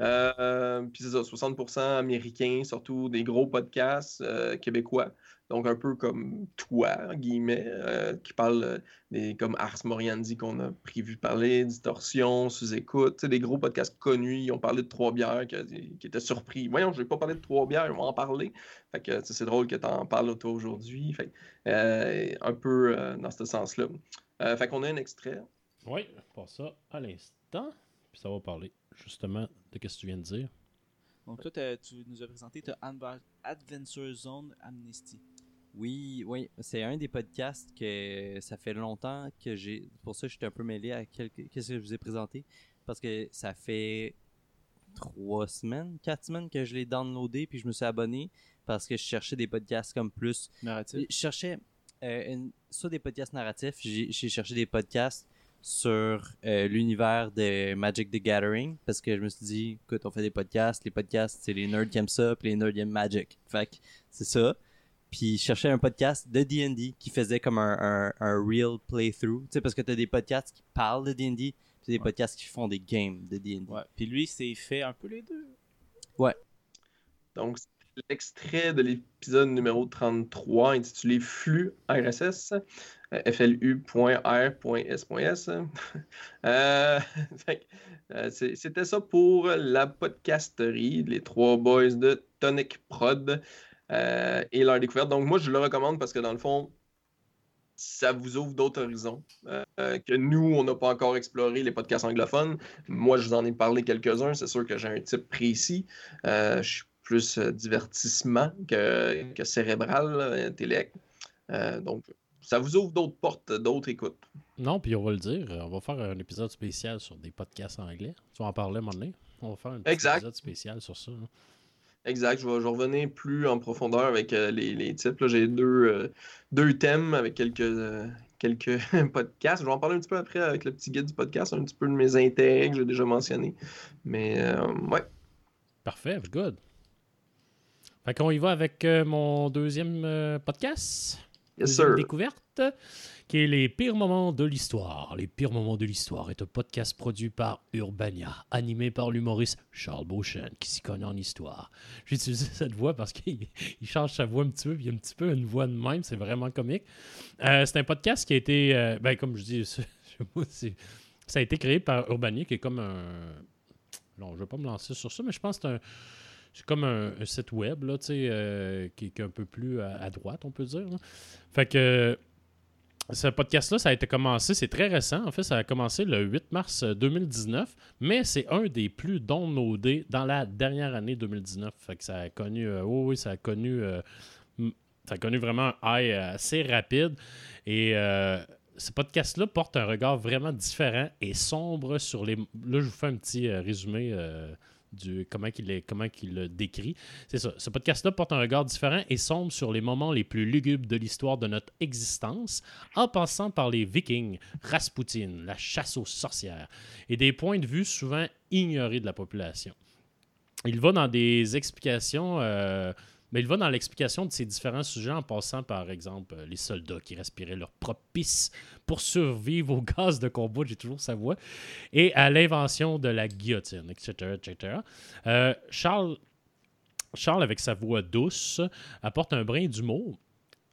Euh, puis c'est ça, 60% américains, surtout des gros podcasts euh, québécois. Donc un peu comme toi, guillemets, euh, qui parlent euh, des comme Ars Moriandi qu'on a prévu de parler, Distorsion, Sous-Écoute, des gros podcasts connus. Ils ont parlé de Trois Bières qui, qui étaient surpris. Voyons, je vais pas parler de Trois Bières, ils vont en parler. Fait que c'est drôle que tu en parles toi aujourd'hui. Fait un peu dans ce sens-là. Fait qu'on a un extrait. Oui, pour ça à l'instant. Puis ça va parler justement de ce que tu viens de dire. Donc toi, tu nous as présenté Adva- Adventure Zone Amnesty. Oui, oui, c'est un des podcasts que ça fait longtemps que j'ai. Pour ça, j'étais un peu mêlé à quelques- qu'est-ce que je vous ai présenté. Parce que ça fait trois semaines, quatre semaines que je l'ai downloadé, puis je me suis abonné parce que je cherchais des podcasts comme plus. Narratif. Je cherchais euh, une- soit des podcasts narratifs, j'ai cherché des podcasts sur euh, l'univers de Magic the Gathering parce que je me suis dit, écoute, on fait des podcasts, les podcasts, c'est les nerds qui aiment ça, puis les nerds qui aiment Magic. Fait que c'est ça. Puis je cherchais un podcast de D&D qui faisait comme un, un, un real playthrough. Tu sais, parce que t'as des podcasts qui parlent de D&D, puis des Ouais. podcasts qui font des games de D&D. Ouais. Puis lui, c'est fait un peu les deux. Donc, c'est l'extrait de l'épisode numéro 33 intitulé Flux RSS, flu.r.s.s. Euh, euh, C'était ça pour la podcasterie, les trois boys de Tonic Prod euh, et leur découverte. Donc, moi, je le recommande parce que dans le fond, ça vous ouvre d'autres horizons que nous, on n'a pas encore exploré les podcasts anglophones. Moi, je vous en ai parlé quelques-uns. C'est sûr que j'ai un type précis. Je suis plus divertissement que, cérébral, intellect. Donc, ça vous ouvre d'autres portes, d'autres écoutes. Non, puis on va le dire, on va faire un épisode spécial sur des podcasts anglais. Tu vas en parler à un moment donné. On va faire un épisode spécial sur ça. hein. Exact, je vais, je revenir plus en profondeur avec euh, les, les types. J'ai deux, euh, deux thèmes avec quelques, euh, quelques podcasts. Je vais en parler un petit peu après avec le petit guide du podcast, un petit peu de mes intérêts que j'ai déjà mentionnés. Mais euh, ouais, Parfait, good. Fait qu'on y va avec euh, mon deuxième euh, podcast. Yes, sir. découverte, qui est les pires moments de l'histoire. Les pires moments de l'histoire est un podcast produit par Urbania, animé par l'humoriste Charles Beauchesne, qui s'y connaît en histoire. J'ai utilisé cette voix parce qu'il il change sa voix un petit peu, puis il y a un petit peu une voix de même, c'est vraiment comique. Euh, c'est un podcast qui a été, euh, ben, comme je dis, ça a été créé par Urbania, qui est comme un... Non, je ne vais pas me lancer sur ça, mais je pense que c'est un... C'est comme un, site web, là, tu sais, euh, qui, est un peu plus à, droite, on peut dire. Fait que ce podcast-là, ça a été commencé, c'est très récent. En fait, ça a commencé le 8 mars euh, 2019, mais c'est un des plus downloadés dans la dernière année 2019. Fait que ça a connu, euh, oui, oui, ça a connu, euh, ça a connu vraiment un high euh, assez rapide. Et ce podcast-là porte un regard vraiment différent et sombre sur les. Là, je vous fais un petit résumé. Du, comment qu'il est- comment qu'il le décrit. C'est ça. Ce podcast-là porte un regard différent et sombre sur les moments les plus lugubres de l'histoire de notre existence, en passant par les Vikings, Rasputin, la chasse aux sorcières, et des points de vue souvent ignorés de la population. Il va dans des explications, euh, mais il va dans l'explication de ces différents sujets en passant par exemple euh, les soldats qui respiraient leur propre pour survivre aux gaz de combat, j'ai toujours sa voix, et à l'invention de la guillotine, etc. etc. Euh, Charles, Charles, avec sa voix douce, apporte un brin d'humour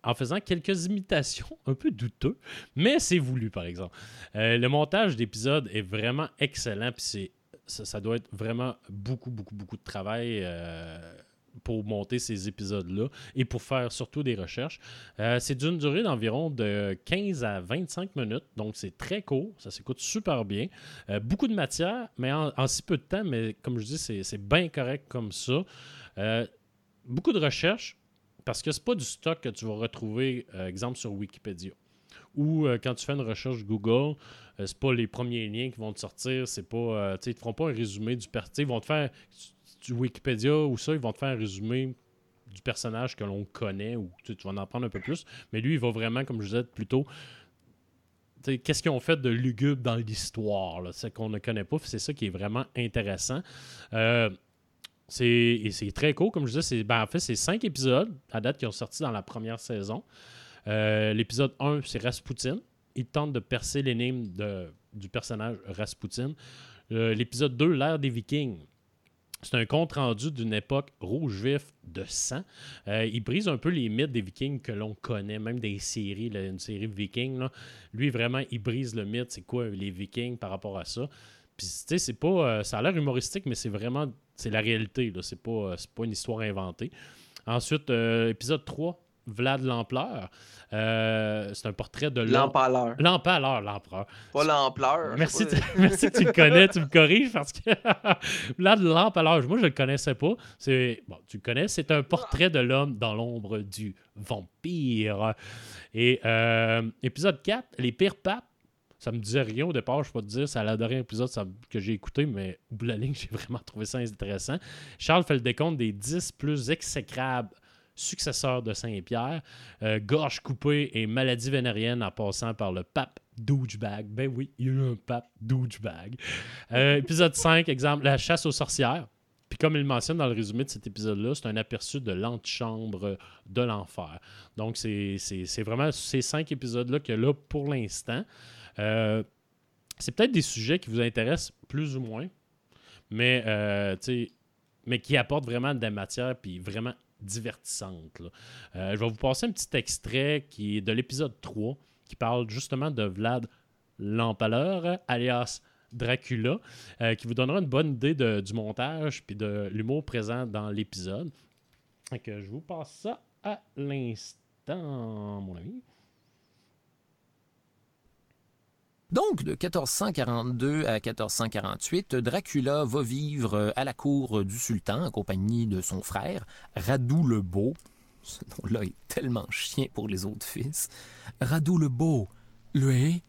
en faisant quelques imitations un peu douteux, mais c'est voulu, par exemple. Euh, le montage d'épisodes est vraiment excellent, puis ça, ça doit être vraiment beaucoup, beaucoup, beaucoup de travail pour monter ces épisodes-là et pour faire surtout des recherches. Euh, c'est d'une durée d'environ de 15 à 25 minutes, donc c'est très court, ça s'écoute super bien. Euh, beaucoup de matière, mais en, si peu de temps, mais comme je dis, c'est, bien correct comme ça. Euh, beaucoup de recherches, parce que c'est pas du stock que tu vas retrouver, exemple, sur Wikipédia. Ou quand tu fais une recherche Google, c'est pas les premiers liens qui vont te sortir, c'est pas. euh, ils te feront pas un résumé du sais, Ils vont te faire. Du Wikipédia ou ça, ils vont te faire un résumé du personnage que l'on connaît ou tu, vas en apprendre un peu plus. Mais lui, il va vraiment, comme je disais, plutôt. Qu'est-ce qu'ils ont fait de lugubre dans l'histoire, c'est qu'on ne connaît pas, c'est ça qui est vraiment intéressant. Euh, c'est, très court, comme je disais. Ben, en fait, c'est cinq épisodes à date qui ont sorti dans la première saison. Euh, l'épisode 1, c'est Rasputin. Il tente de percer l'énigme du personnage Rasputin. Euh, l'épisode 2, l'ère des Vikings. C'est un compte rendu d'une époque rouge vif de sang. Euh, il brise un peu les mythes des Vikings que l'on connaît, même des séries, une série Vikings. là. Lui, vraiment, il brise le mythe. C'est quoi les Vikings par rapport à ça? Puis, tu sais, c'est pas. euh, ça a l'air humoristique, mais c'est vraiment. C'est la réalité. C'est pas, euh, pas une histoire inventée. Ensuite, épisode 3, Vlad l'Ampleur. Euh, c'est un portrait de l'em- L'empaleur. L'Empaleur, l'empereur. Pas l'ampleur. Merci, pas. merci que tu le connais, tu me corriges parce que de l'empaleur, moi je le connaissais pas. C'est bon, tu le connais, c'est un portrait de l'homme dans l'ombre du vampire. Et euh, épisode 4, les pires papes. Ça me disait rien au départ, je peux pas te dire, c'est à la dernière épisode ça- que j'ai écouté, mais au bout de la ligne, j'ai vraiment trouvé ça intéressant. Charles fait le décompte des 10 plus exécrables successeurs de Saint-Pierre, euh, gorge coupée et maladie vénérienne en passant par le pape douchebag. Ben oui, il y a eu un pape douchebag. Euh, épisode 5, exemple, la chasse aux sorcières. Puis comme il mentionne dans le résumé de cet épisode-là, c'est un aperçu de l'antichambre de l'enfer. Donc c'est vraiment ces cinq épisodes-là que là, pour l'instant, euh, c'est peut-être des sujets qui vous intéressent plus ou moins, mais, mais qui apportent vraiment de la matière puis vraiment divertissante. Euh, je vais vous passer un petit extrait qui est de l'épisode 3 qui parle justement de Vlad l'Empaleur, alias Dracula, euh, qui vous donnera une bonne idée de- du montage puis de l'humour présent dans l'épisode. Je vous passe ça à l'instant, mon ami. Donc, de 1442 à 1448, Dracula va vivre euh, à la cour du sultan en compagnie de son frère, Radou le Beau. Ce nom-là est tellement chien pour les autres fils. Radou le Beau, lui.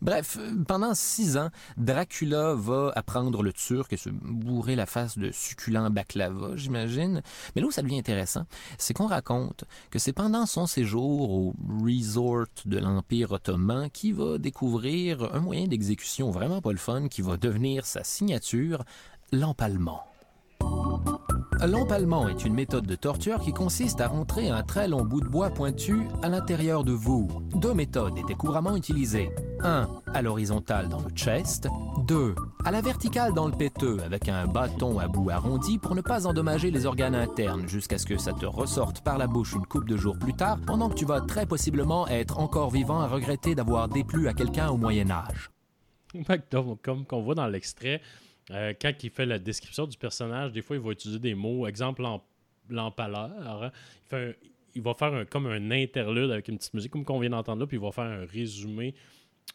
Bref, euh, pendant six ans, Dracula va apprendre le turc et se bourrer la face de succulents baklava, j'imagine. Mais là où ça devient intéressant, c'est qu'on raconte que c'est pendant son séjour au resort de l'Empire ottoman qu'il va découvrir un moyen d'exécution vraiment pas le fun qui va devenir sa signature, l'empalement. L'empalement est une méthode de torture qui consiste à rentrer un très long bout de bois pointu à l'intérieur de vous. Deux méthodes étaient couramment utilisées. 1. À l'horizontale dans le chest. 2. À la verticale dans le péteux avec un bâton à bout arrondi pour ne pas endommager les organes internes jusqu'à ce que ça te ressorte par la bouche une coupe de jours plus tard pendant que tu vas très possiblement être encore vivant à regretter d'avoir déplu à quelqu'un au Moyen Âge. Comme qu'on voit dans l'extrait, euh, quand il fait la description du personnage, des fois, il va utiliser des mots. Exemple, l'em- l'empaleur. Il, va faire comme un interlude avec une petite musique, comme qu'on vient d'entendre là, puis il va faire un résumé.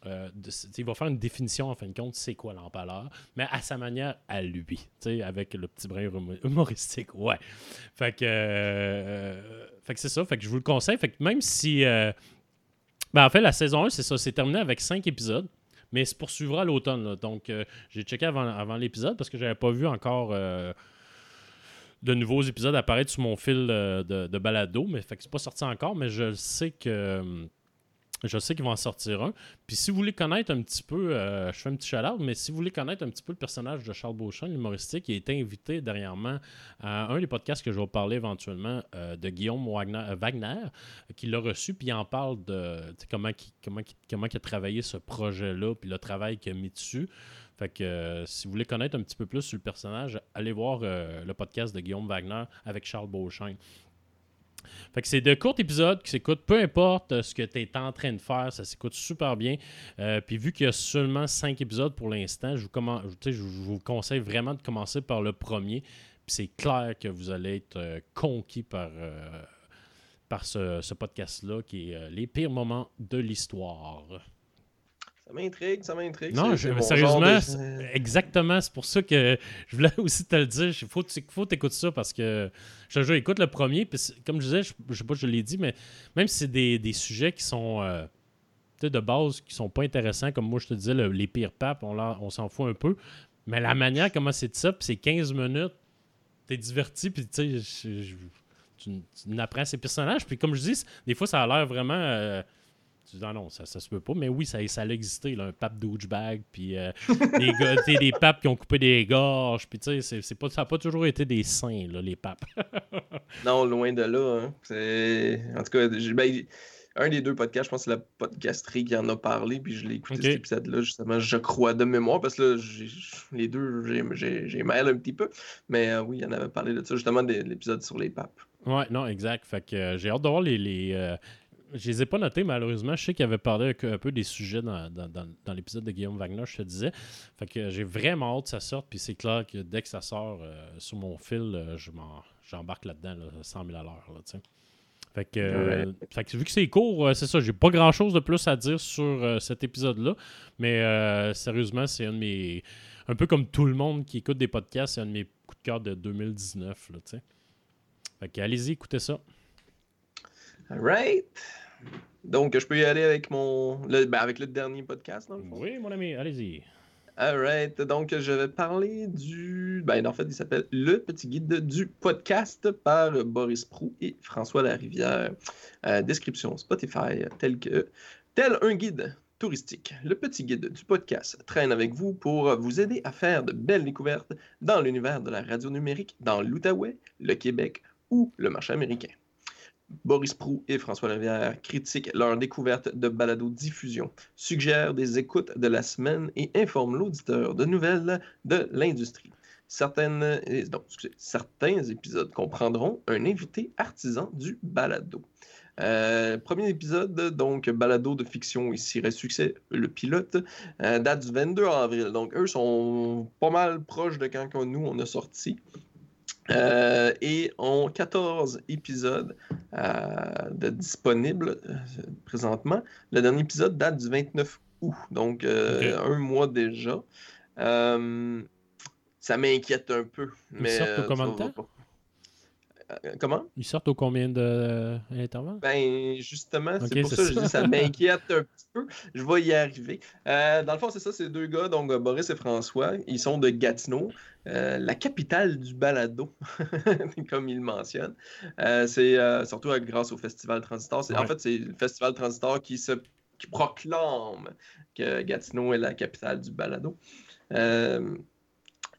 euh, de- il va faire une définition, en fin de compte, c'est quoi l'empaleur, mais à sa manière, à lui, avec le petit brin humo- humoristique, ouais. Fait que, euh, que c'est ça, fait que je vous le conseille. Fait que même si. ben, en fait, la saison 1, c'est ça, c'est terminé avec 5 épisodes mais se poursuivra l'automne. Donc, euh, j'ai checké avant, l'épisode parce que j'avais pas vu encore euh, de nouveaux épisodes apparaître sur mon fil euh, de, balado, mais fait que c'est pas sorti encore, mais je sais que euh, je sais qu'ils vont en sortir un. Puis si vous voulez connaître un petit peu, euh, je fais un petit shout mais si vous voulez connaître un petit peu le personnage de Charles Beauchamp, l'humoristique, il a été invité dernièrement à un des podcasts que je vais parler éventuellement euh, de Guillaume Wagner, euh, Wagner, qui l'a reçu, puis il en parle de comment, il, comment, il- comment il a travaillé ce projet-là, puis le travail qu'il a mis dessus. Fait que si vous voulez connaître un petit peu plus sur le personnage, allez voir le podcast de Guillaume Wagner avec Charles Beauchamp. Fait que c'est de courts épisodes qui s'écoutent, peu importe euh, ce que tu es en train de faire, ça s'écoute super bien. Euh, puis vu qu'il y a seulement cinq épisodes pour l'instant, je vous, conseille vraiment de commencer par le premier. Puis c'est clair que vous allez être euh, conquis par, par ce, ce podcast-là qui est Les pires moments de l'histoire. Ça m'intrigue, ça m'intrigue. Non, je- sérieusement, de- exactement. C'est pour ça que je voulais aussi te le dire. Il faut, il faut t'écouter ça parce que je te jure, écoute le premier. Puis comme je disais, je, je sais pas si je l'ai dit, mais même si c'est des, des sujets qui sont euh, tu de base, qui sont pas intéressants, comme moi je te disais, le- les pires papes, on, on s'en fout un peu. Mais la manière comment c'est ça, puis c'est 15 minutes, t'es diverti, puis tu sais, tu, tu apprends ces personnages. Puis comme je dis, des fois, ça a l'air vraiment. euh, tu dis, ah non, ça, ça se peut pas. Mais oui, ça, ça a existé, là, un pape douchebag, puis euh, des, gars, des papes qui ont coupé des gorges, puis tu sais, c'est- c'est pas, ça n'a pas toujours été des saints, là, les papes. Non, loin de là. hein. C'est... En tout cas, ben, un des deux podcasts, je pense que c'est la podcasterie qui en a parlé, puis je l'ai écouté cet épisode-là, justement, je crois, de mémoire, parce que là, les deux, j'ai, mêlé un petit peu. Mais euh, oui, il en avait parlé de ça, justement, de l'épisode sur les papes. Ouais, non, exact. Fait que euh, j'ai hâte de voir les. les euh, je les ai pas notés, malheureusement. Je sais qu'il avait parlé un, peu des sujets dans, dans- dans- dans l'épisode de Guillaume Wagner, je te disais. Fait que j'ai vraiment hâte que ça sorte. Puis c'est clair que dès que ça sort euh, sur mon fil, euh, je j'embarque là-dedans, là, 100 000 à l'heure. Fait que, euh, fait que vu que c'est court, euh, c'est ça. J'ai pas grand chose de plus à dire sur euh, cet épisode-là. Mais sérieusement, c'est un de mes. Un peu comme tout le monde qui écoute des podcasts, c'est un de mes coups de cœur de 2019. Là, tu sais. Fait que allez-y, écoutez ça. Alright. Donc, je peux y aller avec mon. le- ben, avec le dernier podcast, dans le fond. Oui, mon ami, allez-y. Alright, donc je vais parler du. Ben, en fait, il s'appelle Le Petit Guide du podcast par Boris Prou et François Larivière. Euh, description Spotify, tel que. Tel un guide touristique, le petit guide du podcast traîne avec vous pour vous aider à faire de belles découvertes dans l'univers de la radio numérique dans l'Outaouais, le Québec ou le marché américain. Boris Prou et François Larivière critiquent leur découverte de balado-diffusion, suggèrent des écoutes de la semaine et informent l'auditeur de nouvelles de l'industrie. Certaines, certains épisodes comprendront un invité artisan du balado. Euh, premier épisode, donc balado de fiction ici succès, le pilote, euh, date du 22 avril. Donc eux sont pas mal proches de quand nous on a sorti. Euh, et ont 14 épisodes euh, de disponibles euh, présentement. Le dernier épisode date du 29 août, donc euh, un mois déjà. Ça m'inquiète un peu. Mais, de comment? Ils sortent au combien de d'intervalle? Ben, justement, c'est pour ça que je ça. dis ça m'inquiète un petit peu. Je vais y arriver. Euh, dans le fond, c'est ça, ces deux gars, donc euh, Boris et François, ils sont de Gatineau, euh, la capitale du balado, comme ils le mentionnent. Euh, c'est euh, surtout euh, grâce au Festival Transistor. En fait, c'est le Festival Transistor qui, se, qui proclame que Gatineau est la capitale du balado. Euh,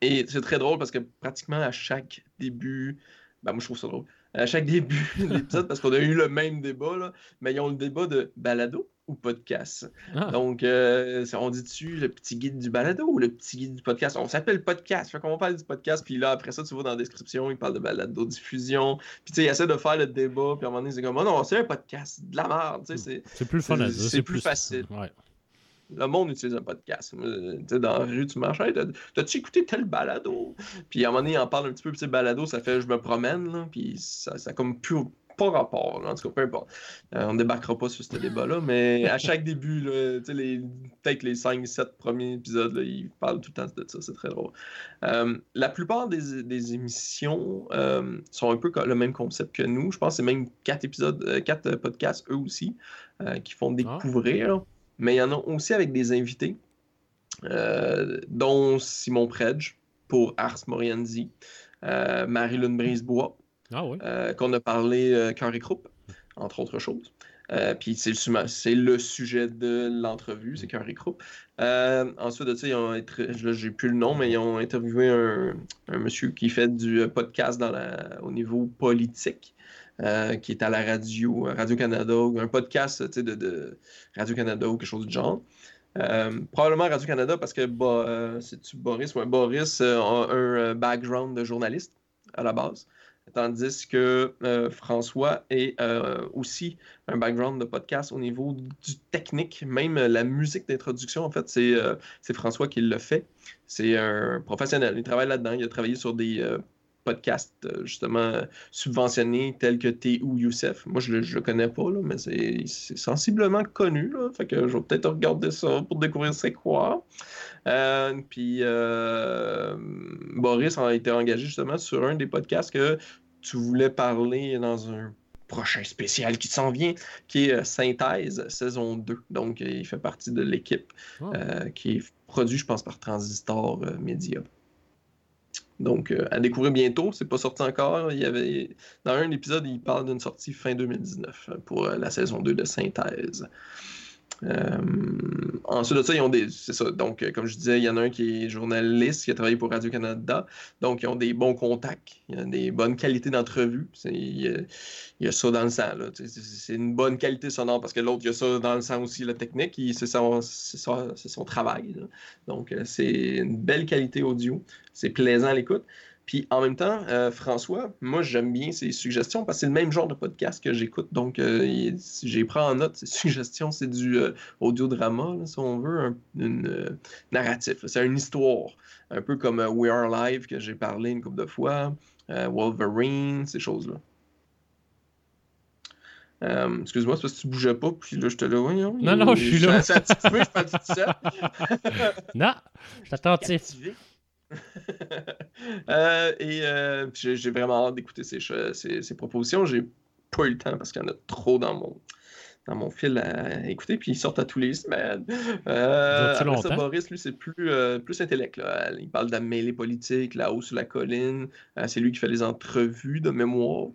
Et c'est très drôle parce que pratiquement à chaque début, ben moi je trouve ça drôle, à chaque début de l'épisode, parce qu'on a eu le même débat, là, mais ils ont le débat de balado ou podcast? Ah. Donc, euh, on dit dessus le petit guide du balado ou le petit guide du podcast? On s'appelle podcast. Fait qu'on parle du podcast, puis là, après ça, tu vois dans la description, il parle de balado diffusion. Puis tu sais, il essaie de faire le débat, puis à un moment donné, c'est comme, oh non, c'est un podcast, de la merde. Tu sais, c'est- plus fun à c'est- dire. c'est plus facile. Ouais. Le monde utilise un podcast. Euh, dans la rue, tu marches, Hey, t'as- t'as-tu écouté tel balado? Puis à un moment donné, il en parle un petit peu, puis balado, ça fait je me promène, là, puis ça, ça comme plus pas rapport, là, en tout cas, peu importe. Euh, on débarquera pas sur ce débat-là, mais à chaque début, peut-être les 5-7 premiers épisodes, là, ils parlent tout le temps de ça, c'est très drôle. Euh, la plupart des, des émissions euh, sont un peu le même concept que nous. Je pense que c'est même 4 épisodes, euh, 4 podcasts, eux aussi, qui font découvrir. Mais il y en a aussi avec des invités, euh, dont Simon Predge pour Ars Morienzi, euh, Marie-Lune Brisebois, Ah oui. euh, qu'on a parlé Cœur et Croupe, entre autres choses. Puis c'est le, sujet de l'entrevue, c'est Cœur et Croupe. Ensuite de ça, ils ont j'ai plus le nom, mais ils ont interviewé un, un monsieur qui fait du podcast dans la, au niveau politique, euh, qui est à la radio, euh, Radio-Canada, ou un podcast de, de Radio-Canada ou quelque chose du genre. Euh, probablement Radio-Canada parce que bah, c'est-tu Boris? Boris a un background de journaliste à la base. Tandis que François est aussi un background de podcast au niveau du technique, même la musique d'introduction, en fait, c'est c'est François qui le fait. C'est un professionnel, il travaille là-dedans, il a travaillé sur des podcasts euh, justement subventionnés tels que T ou Youssef. Moi, je le, je le connais pas, là, mais c'est sensiblement connu, là, fait que je vais peut-être regarder ça pour découvrir c'est quoi. Euh, puis euh, Boris a été engagé justement sur un des podcasts que tu voulais parler dans un prochain spécial qui s'en vient, qui est Synthèse, saison 2. Donc, il fait partie de l'équipe euh, qui est produit, je pense, par Transistor Media. Donc, euh, à découvrir bientôt, c'est pas sorti encore. Il y avait, dans un épisode, il parle d'une sortie fin 2019 euh, pour euh, la saison 2 de Synthèse. Euh, ensuite de ça, ils ont des. C'est ça. Donc, euh, comme je disais, il y en a un qui est journaliste, qui a travaillé pour Radio-Canada. Donc, ils ont des bons contacts, il y des bonnes qualités d'entrevue. Il y, a, ça dans le sang. C'est une bonne qualité sonore parce que l'autre, il y a ça dans le sang aussi, la technique. C'est son, son, son travail. Donc, euh, c'est une belle qualité audio. C'est plaisant à l'écoute. Puis en même temps, euh, François, moi j'aime bien ses suggestions parce que c'est le même genre de podcast que j'écoute. Donc euh, j'ai pris en note ses suggestions, c'est du euh, audiodrama, là, si on veut, un une, euh, narratif. C'est une histoire. Un peu comme euh, We Are Live que j'ai parlé une couple de fois, Wolverine, ces choses-là. Euh, Excuse-moi, c'est parce que tu bougeais pas, puis là, je te là, voyons. Non, non, je suis là. Ça, ça je parle tout seul. Non, je suis attentif. Euh, et euh, j'ai vraiment hâte d'écouter ces, che- ces, ces propositions. J'ai pas eu le temps parce qu'il y en a trop dans mon, dans mon fil à écouter, puis ils sortent à tous les semaines. Euh, après ça? Boris, lui, c'est plus, euh, plus intellect. là. Il parle de la mêlée politique, là-haut sur la colline. Euh, c'est lui qui fait les entrevues de mémoire.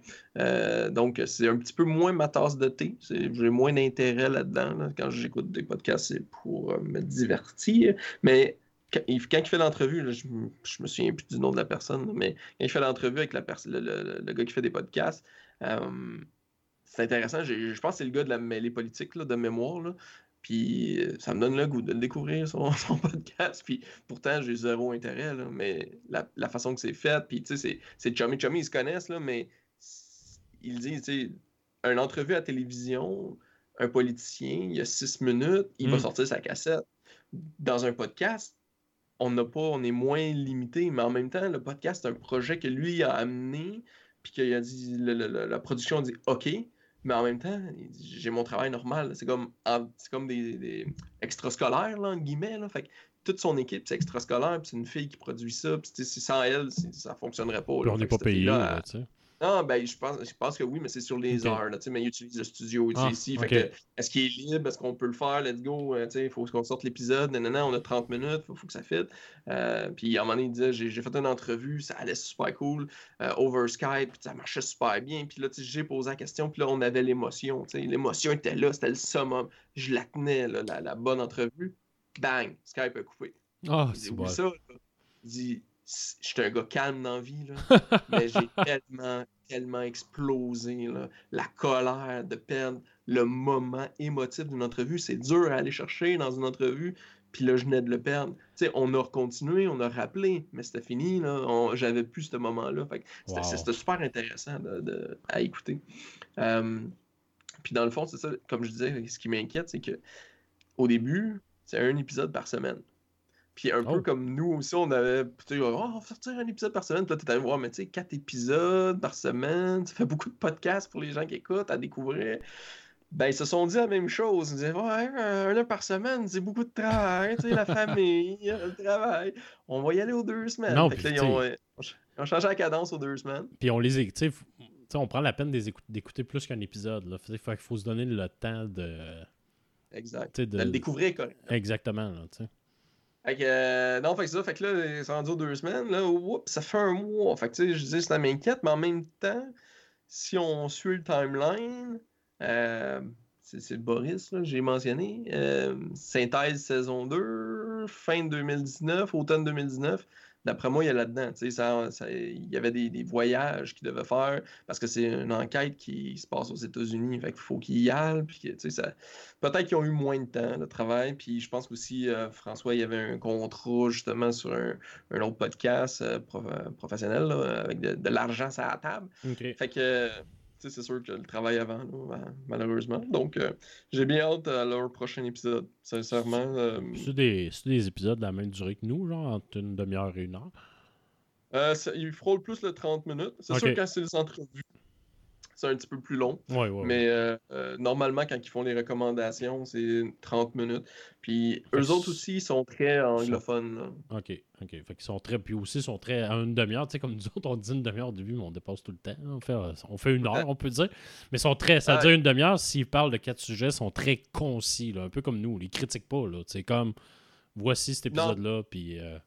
Donc, c'est un petit peu moins ma tasse de thé. J'ai moins d'intérêt là-dedans. là. Quand j'écoute des podcasts, c'est pour me divertir. Mais quand il, quand il fait l'entrevue, je, me- je me souviens plus du nom de la personne, mais quand il fait l'entrevue avec la le, le- le gars qui fait des podcasts, euh, c'est intéressant. Je pense que c'est le gars de la mêlée politique là, de mémoire. là. Puis euh, ça me donne le goût de le découvrir, son, son podcast. Puis pourtant, j'ai zéro intérêt. là, mais la, la façon que c'est fait, puis tu sais, c'est- chummy chummy, ils se connaissent, là, mais ils disent, tu sais, une entrevue à télévision, un politicien, il y a six minutes, il va Mm. sortir sa cassette. Dans un podcast, on n'a pas, on est moins limité, mais en même temps, le podcast, c'est un projet que lui a amené, puis qu'il a dit, le- le- le- la production a dit OK, mais en même temps, j'ai mon travail normal. C'est comme, en- c'est comme des, des extrascolaires, là, entre guillemets. Là, fait que toute son équipe, c'est extrascolaire, puis c'est une fille qui produit ça, puis sans elle, ça fonctionnerait pas. Là. on n'est pas payé, là, tu sais. Non, ben, je pense, je pense que oui, mais c'est sur les heures, là, mais il utilise le studio, Ah, ici. Fait que, est-ce qu'il est libre? Est-ce qu'on peut le faire? Let's go. euh, il faut qu'on sorte l'épisode. Non, non, non, on a 30 minutes, il faut, que ça fitte. Euh, puis à un moment donné, il disait, j'ai j'ai fait une entrevue, ça allait super cool, euh, over Skype, ça marchait super bien. Puis là, j'ai posé la question, puis là, on avait l'émotion, l'émotion était là, c'était le summum. Je la tenais, là, la, la bonne entrevue. Bang, Skype a coupé. Ah, dit, c'est oublie bon. ça. là. Il dit, c- j'étais un gars calme dans la vie, là, mais j'ai tellement, tellement explosé. là. La colère de perdre le moment émotif d'une entrevue, c'est dur à aller chercher dans une entrevue. Puis là, je venais de le perdre. On a continué, on a rappelé, mais c'était fini. J'avais plus ce moment-là. C'était, Wow. super intéressant de- de- à écouter. Euh, puis dans le fond, c'est ça, comme je disais, ce qui m'inquiète, c'est que au début, c'est un épisode par semaine. Puis un Oh. peu comme nous aussi, on avait, oh, on va sortir un épisode par semaine. Puis là, t'es allé voir, mais tu sais, quatre épisodes par semaine, ça fait beaucoup de podcasts pour les gens qui écoutent à découvrir. Ben, ils se sont dit la même chose. Ils disaient, ouais, un heure par semaine, c'est beaucoup de travail, tu sais, la famille, le travail. On va y aller aux deux semaines. Non, puis là, ils ont, euh, ils ont changé la cadence aux deux semaines. Puis on les écoute. On prend la peine d'écouter plus qu'un épisode. Là. Fait qu'il faut se donner le temps de. Exact. De le découvrir, quoi. Exactement. Là, tu sais. Fait que, euh, non, ça. Fait que là, aux deux semaines. Ça fait un mois. Fait que, tu sais, je dis, ça m'inquiète, mais en même temps, si on suit le timeline, euh, c'est Boris, j'ai mentionné. euh, synthèse saison 2, fin 2019, automne 2019. D'après moi, il y a là-dedans. tu sais, Ça, ça- il y avait des, des voyages qu'il devait faire parce que c'est une enquête qui se passe aux États-Unis. Fait qu'il faut qu'il y aille. Puis, que, tu sais, ça, peut-être qu'ils ont eu moins de temps de travail. Puis je pense qu'aussi, euh, François, il y avait un contrat justement sur un, un autre podcast euh, prof- euh, professionnel là, avec de, de l'argent sur la table. OK. Fait que, c'est sûr que le travail avant, là, ma- malheureusement. Donc, euh, j'ai bien hâte à leur prochain épisode, sincèrement. euh, C'est des, des épisodes de la même durée que nous, genre entre une demi-heure et une heure? euh, ça- il frôle plus le 30 minutes. C'est sûr que quand c'est les entrevues, c'est un petit peu plus long. Ouais, ouais. ouais. Mais euh, euh, normalement, quand ils font les recommandations, c'est 30 minutes. Puis Fait eux autres aussi, ils sont très anglophones. là. OK, OK. Fait qu'ils sont très. Puis aussi, ils sont très. À une demi-heure, tu sais, comme nous autres, on dit une demi-heure au début, mais on dépasse tout le temps. On fait, on fait une heure, on peut dire. Mais sont très. Ça dire une demi-heure, s'ils parlent de quatre sujets, ils sont très concis, là, un peu comme nous. Ils critiquent pas, là. C'est comme. Voici cet épisode-là, puis. euh,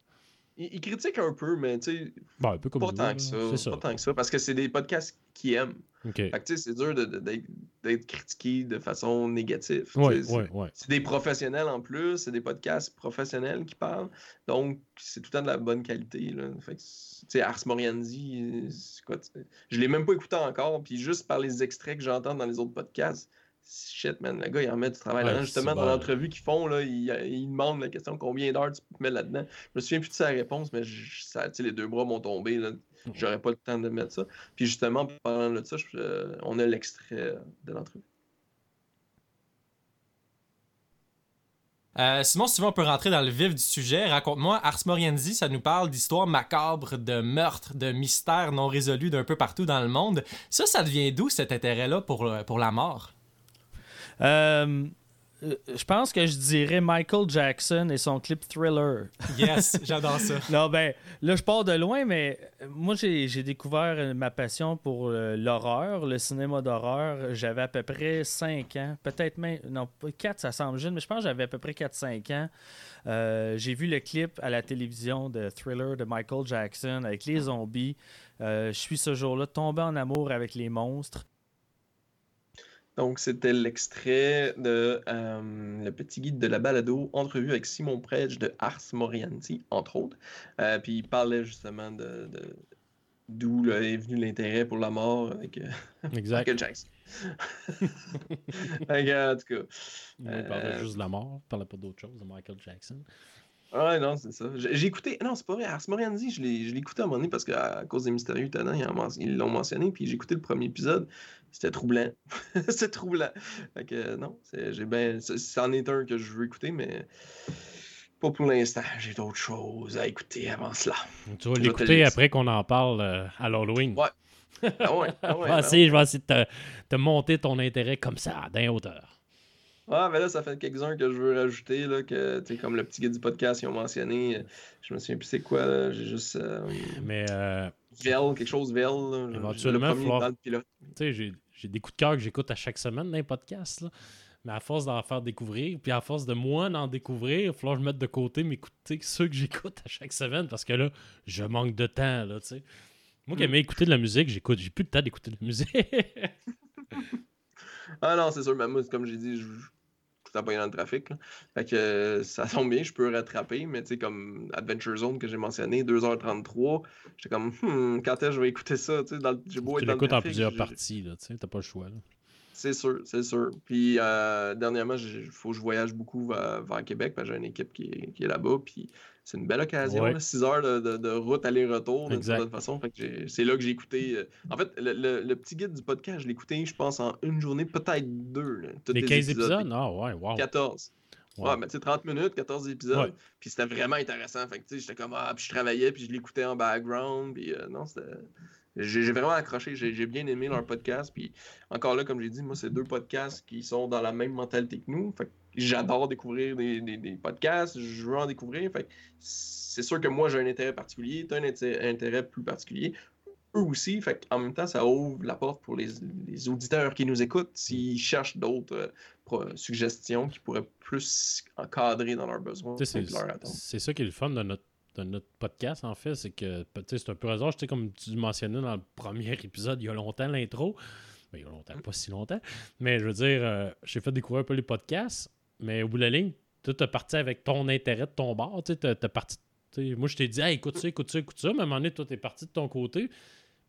Ils, ils critiquent un peu, mais tu sais, bon, un peu comme pas tant que ça. Pas tant que ça, parce que c'est des podcasts qu'ils aiment. OK. Fait que tu sais, c'est dur d'être critiqué de façon négative. Ouais, Tu sais, ouais, ouais. C'est des professionnels en plus, c'est des podcasts professionnels qui parlent. Donc, c'est tout le temps de la bonne qualité. Là. Fait que, tu sais, Ars Morianzi, c'est quoi, je l'ai même pas écouté encore, puis juste par les extraits que j'entends dans les autres podcasts, shit, man, le gars, il en met du travail Ouais, là-dedans. Justement, dans l'entrevue qu'ils font, là, il, il demande la question combien d'heures tu mets là-dedans? Je me souviens plus de sa réponse, mais je- ça, les deux bras m'ont tombé. Là. J'aurais pas le temps de mettre ça. Puis justement, parlant de ça, je- euh, on a l'extrait de l'entrevue. Euh, Simon, si tu veux, on peut rentrer dans le vif du sujet. Raconte-moi, Ars Morienzi, ça nous parle d'histoires macabres, de meurtres, de mystères non résolus d'un peu partout dans le monde. Ça, ça devient d'où cet intérêt-là pour, euh, pour la mort? Euh, euh, je pense que je dirais Michael Jackson et son clip Thriller. Yes, j'adore ça. Non, ben, là, je pars de loin, mais euh, moi, j'ai découvert ma passion pour euh, l'horreur, le cinéma d'horreur. J'avais à peu près 5 ans, peut-être même, non, pas 4, ça semble jeune, mais je pense que j'avais à peu près 4-5 ans. Euh, j'ai vu le clip à la télévision de Thriller de Michael Jackson avec les zombies. Euh, je suis ce jour-là tombé en amour avec les monstres. Donc, c'était l'extrait de euh, Le petit guide de la balado, entrevue avec Simon Predge de Ars Morianti, entre autres. Euh, puis il parlait justement de, d'où est venu l'intérêt pour la mort avec euh, Exact. Michael Jackson. En tout cas. Il parlait juste de la mort, il parlait pas d'autre chose, de Michael Jackson. Ouais, non, c'est ça. J'ai écouté. Non, c'est pas vrai. Ars Morianzi, je l'ai je l'ai écouté à un moment donné parce qu'à cause des Mystérieux Étonnants, ils l'ont mentionné. Puis j'ai écouté le premier épisode. C'était troublant. C'était troublant. Fait que non, c'est- j'ai ben, c- c'en est un que je veux écouter, mais pas pour l'instant. J'ai d'autres choses à écouter avant cela. Tu vas l'écouter après qu'on en parle euh, à l'Halloween. Ouais. Ah ouais, ah Je vais ah essayer, je vais essayer de te, te monter ton intérêt comme ça, d'un hauteur. Ah, mais là, ça fait quelques-uns que je veux rajouter, là, que, comme le petit gars du podcast, ils ont mentionné. euh, Je me souviens plus c'est quoi, J'ai juste. euh, Mais euh, Vel, quelque chose Vel. là, Éventuellement, le falloir- dans le pilote. j'ai, j'ai des coups de cœur que j'écoute à chaque semaine dans les podcasts. là. Mais à force d'en faire découvrir, puis à force de moi d'en découvrir, il va falloir que je mette de côté mes coups ceux que j'écoute à chaque semaine parce que là, je manque de temps. Là, tu sais. Moi qui Mm. aimais écouter de la musique, j'écoute, j'ai plus de temps d'écouter de la musique. Ah non, c'est sûr, mais moi, comme j'ai dit, je- tout pogné dans le trafic. là. Fait que euh, ça tombe bien, je peux rattraper, mais tu sais, comme Adventure Zone que j'ai mentionné, 2h33, j'étais comme, hmm, quand est-ce que je vais écouter ça? Tu j'ai beau Tu être dans le l'écoutes en trafic, plusieurs parties, là, tu sais, t'as pas le choix. là. C'est sûr, c'est sûr. Puis euh, dernièrement, il faut que je voyage beaucoup vers, vers Québec, parce que j'ai une équipe qui est, qui est là-bas, puis c'est une belle occasion, Ouais. 6 heures de, de- de route aller-retour, d'une certaine façon. C'est là que j'ai écouté. euh, En fait, le, le- le petit guide du podcast, je l'ai écouté, je pense, en une journée, peut-être deux. là, Les 15 épisodes? Ah ouais, wow. 14. Wow. Ouais, mais tu sais, 30 minutes, 14 épisodes. Ouais. Puis c'était vraiment intéressant. Fait que tu sais, j'étais comme, ah, puis je travaillais, puis je l'écoutais en background. Puis euh, non, c'était. J'ai vraiment accroché, j'ai bien aimé leur podcast. Puis encore là, comme j'ai dit, moi, c'est deux podcasts qui sont dans la même mentalité que nous. Fait j'adore découvrir des, des- des podcasts, je veux en découvrir. Fait c'est sûr que moi, j'ai un intérêt particulier, tu as un inté- intérêt plus particulier. Eux aussi, fait en même temps, ça ouvre la porte pour les, les auditeurs qui nous écoutent s'ils cherchent d'autres euh, suggestions qui pourraient plus encadrer dans leurs besoins c'est ça qui est le fun de notre, de notre podcast, en fait, c'est que tu c'est un peu hasard. Tu sais, comme tu mentionnais dans le premier épisode, il y a longtemps, l'intro. Ben, il y a longtemps, pas si longtemps. Mais je veux dire, euh, j'ai fait découvrir un peu les podcasts, mais au bout de la ligne, tout est parti avec ton intérêt de ton bord. Tu t'as parti. tu moi, je t'ai dit, écoute ça, écoute ça, écoute ça. Mais à un moment donné, toi, t'es parti de ton côté.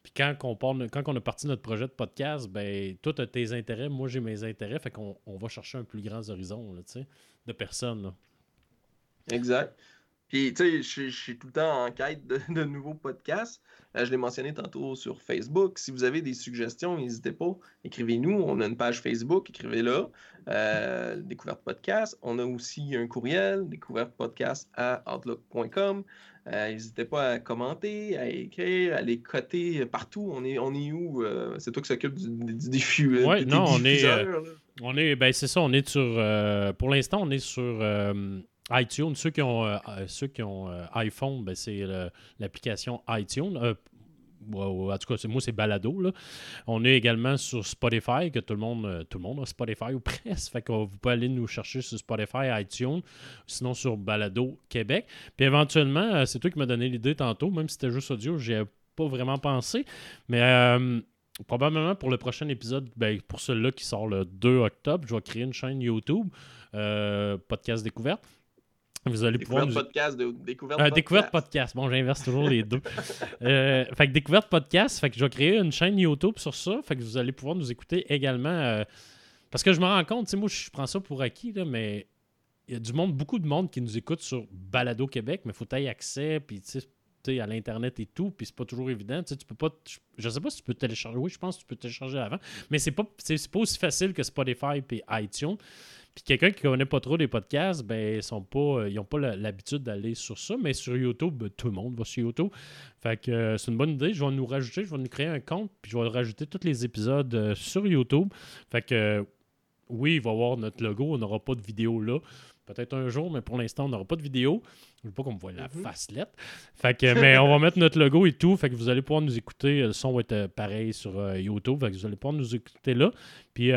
Puis quand on, quand a parti notre projet de podcast, ben, toi, t'as tes intérêts, moi, j'ai mes intérêts. Fait qu'on on va chercher un plus grand horizon, là, tu de personnes. Exact. Puis, tu sais, je suis- tout le temps en quête de, de nouveaux podcasts. Euh, je l'ai mentionné tantôt sur Facebook. Si vous avez des suggestions, n'hésitez pas. Écrivez-nous. On a une page Facebook, écrivez-la. Euh, Découverte Podcast. On a aussi un courriel, découvertepodcast à outlook.com. Euh, N'hésitez pas à commenter, à écrire, à les coter partout. On est, on est où? euh, c'est toi qui s'occupe du, du des non, on est. On est, ben c'est ça, on est sur. pour l'instant, on est sur iTunes. Ceux qui ont, euh, euh, euh, iPhone, ben, c'est l'application iTunes. En tout cas, moi, c'est Balado. On est également sur Spotify, que tout le monde, tout le monde a Spotify ou presque. Fait que vous pouvez aller nous chercher sur Spotify, iTunes, sinon sur Balado Québec. Puis éventuellement, c'est toi qui m'as donné l'idée tantôt, même si c'était juste audio, j'y ai pas vraiment pensé. Mais probablement pour le prochain épisode, ben, pour celui-là qui sort le 2 octobre, je vais créer une chaîne YouTube, podcast découverte. Vous allez pouvoir Découverte nous... podcast, de, découverte Euh, podcast. découverte podcast. Bon, j'inverse toujours les deux. Euh, fait que découverte podcast. Fait que je vais créer une chaîne YouTube sur ça. Fait que vous allez pouvoir nous écouter également. euh, parce que je me rends compte, tu sais, moi, je prends ça pour acquis, là, mais il y a du monde, beaucoup de monde qui nous écoute sur Balado Québec, mais il faut y accès, puis tu sais, à l'Internet et tout, puis c'est pas toujours évident. Tu peux pas. Je, sais pas si tu peux télécharger. Oui, je pense que tu peux télécharger avant, mais c'est pas, c'est pas aussi facile que Spotify et iTunes. Puis quelqu'un qui connaît pas trop les podcasts, ben ils sont pas, euh, ils ont pas l'habitude d'aller sur ça, mais sur YouTube, ben, tout le monde va sur YouTube. Fait que euh, c'est une bonne idée. Je vais nous rajouter, je vais nous créer un compte, puis je vais rajouter tous les épisodes euh, sur YouTube. Fait que euh, oui, il va y avoir notre logo, on n'aura pas de vidéo là. Peut-être un jour, mais pour l'instant, on n'aura pas de vidéo. Je veux pas qu'on me voit la Mhm. facelette. Fait que, mais on va mettre notre logo et tout. Fait que vous allez pouvoir nous écouter. Le son va être pareil sur YouTube. Fait que vous allez pouvoir nous écouter là. Puis,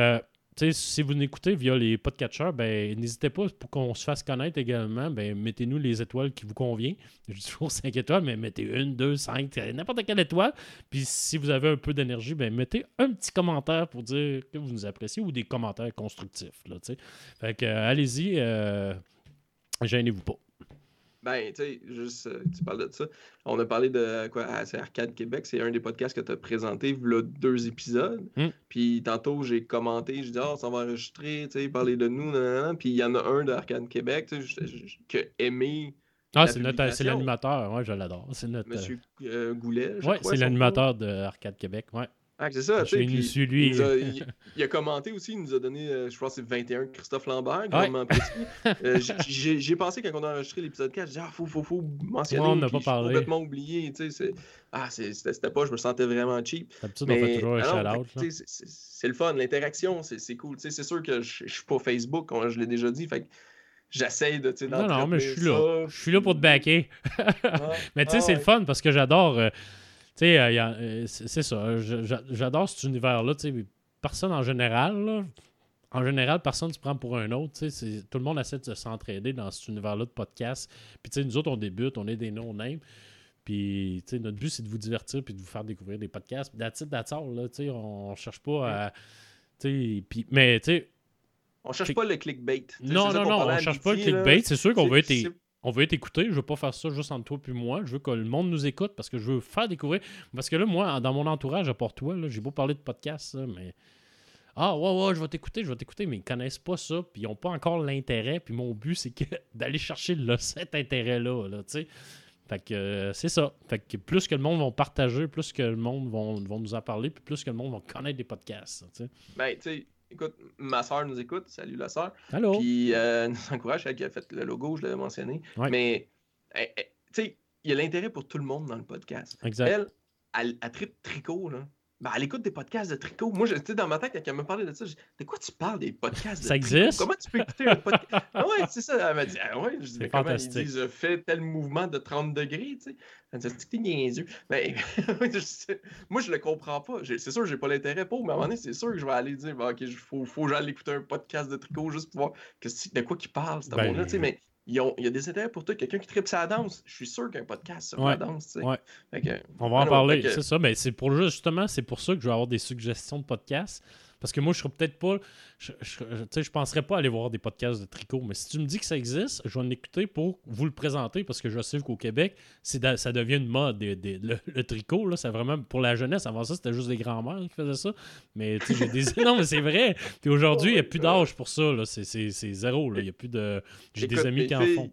euh, si vous nous écoutez via les podcatchers, ben, n'hésitez pas pour qu'on se fasse connaître également. Ben, mettez-nous les étoiles qui vous conviennent. Je dis toujours 5 étoiles, mais mettez une, deux, cinq, n'importe quelle étoile. Puis si vous avez un peu d'énergie, ben, mettez un petit commentaire pour dire que vous nous appréciez ou des commentaires constructifs. Là, fait que, euh, allez-y, euh, gênez-vous pas. Ben, tu sais, juste, euh, tu parles de ça. On a parlé de quoi? ah, c'est Arcade Québec, c'est un des podcasts que tu as présenté, là, deux épisodes. Mm. Puis tantôt, j'ai commenté, j'ai dit, ah, ça va enregistrer, tu sais, parler de nous. Puis il y en a un d'Arcade Québec, tu sais, je- je- je- que aimé Ah, c'est notre- c'est publication. l'animateur, ouais, je l'adore. C'est notre. Monsieur euh, Goulet. je ouais, c'est l'animateur de Arcade Québec, ouais. Ah, c'est ça, lui. Il, a, il- il a commenté aussi, il nous a donné, euh, je que c'est 21 Christophe Lambert, apprécié. Euh, j'ai- pensé quand on a enregistré l'épisode 4, j'ai dit, ah, faut, faut, faut mentionner. Ouais, on n'a pas parlé. complètement oublié, Ah, c'était pas, je me sentais vraiment cheap. D'habitude, on fait toujours un ah shout-out. c'est- le fun, l'interaction, c'est cool. C'est sûr que je je suis pas Facebook, je l'ai déjà dit, fait que j'essaye de, Non, non, mais je suis là. Je suis là pour te backer. Ouais. Mais tu sais, c'est le ouais. fun parce que j'adore. Euh, tu sais, euh, euh, c'est ça. j'a- J'adore cet univers-là. Personne en général, là, en général, personne ne se prend pour un autre. Tout le monde essaie de s'entraider dans cet univers-là de podcast. Puis, nous autres, on débute, on est des no-names. Puis, notre but, c'est de vous divertir puis de vous faire découvrir des podcasts. Puis, that's it, that's all, là, on cherche pas à. tu sais, puis- mais, tu sais, On cherche pas le clickbait. Non, non, non, on à cherche pas le clickbait. C'est sûr qu'on veut être, on veut être écouté. Je veux pas faire ça juste entre toi puis moi. Je veux que le monde nous écoute parce que je veux faire découvrir. Parce que là, moi, dans mon entourage, à part toi, là, j'ai beau parler de podcast, ça, mais. Ah, ouais, ouais, je vais t'écouter, je vais t'écouter, mais ils connaissent pas ça, puis ils n'ont pas encore l'intérêt. Puis mon but, c'est que d'aller chercher cet intérêt-là, là. Fait que euh, c'est ça. Fait que plus que le monde va partager, plus que le monde vont, vont nous en parler, plus que le monde va connaître des podcasts. Ben, tu sais, écoute, ma soeur nous écoute. Salut la soeur. Allô? Puis euh, nous encourage, elle qui a fait le logo, je l'avais mentionné. Ouais. Mais, elle- elle- tu sais, il y a l'intérêt pour tout le monde dans le podcast. Exact. Elle, elle, elle tripe tricot, là. Ben, elle écoute des podcasts de tricot. Moi, tu sais, dans ma tête, quand elle me parlait de ça, je dis, de quoi tu parles des podcasts de Ça tricot? existe? Comment tu peux écouter un podcast? ah ouais, c'est ça. Elle m'a dit, ah ouais, je dis, C'est comment il je fais tel mouvement de 30 degrés, tu sais? Elle me dit, t'es niaiseux. Ben, moi, je le comprends pas. C'est sûr que j'ai pas l'intérêt pour, mais à un moment donné, c'est sûr que je vais aller dire, ben, ok, il faut, faut que j'aille écouter un podcast de tricot juste pour voir que c'est- de quoi qu'il parle, ce Ben, monde-là, tu sais. Mais ils ont- il y a des intérêts pour toi. Quelqu'un qui tripe sa danse, je suis sûr qu'un podcast sur Ouais, la danse, tu sais. ouais. Que- On va en parler, que- c'est ça. Mais c'est pour justement, c'est pour ça que je vais avoir des suggestions de podcasts. Parce que moi, je serais peut-être pas. Je, je, je- tu sais, je penserais pas aller voir des podcasts de tricot. Mais si tu me dis que ça existe, je vais en écouter pour vous le présenter. Parce que je sais qu'au Québec, ça devient une mode. des- des- le, le tricot, là, c'est vraiment pour la jeunesse. Avant ça, c'était juste des grands-mères qui faisaient ça. Mais tu sais, j'ai des. non, mais c'est vrai. Puis aujourd'hui, il n'y a plus d'âge pour ça. là. C'est, zéro. là. Il y a plus de. J'ai des amis qui en font.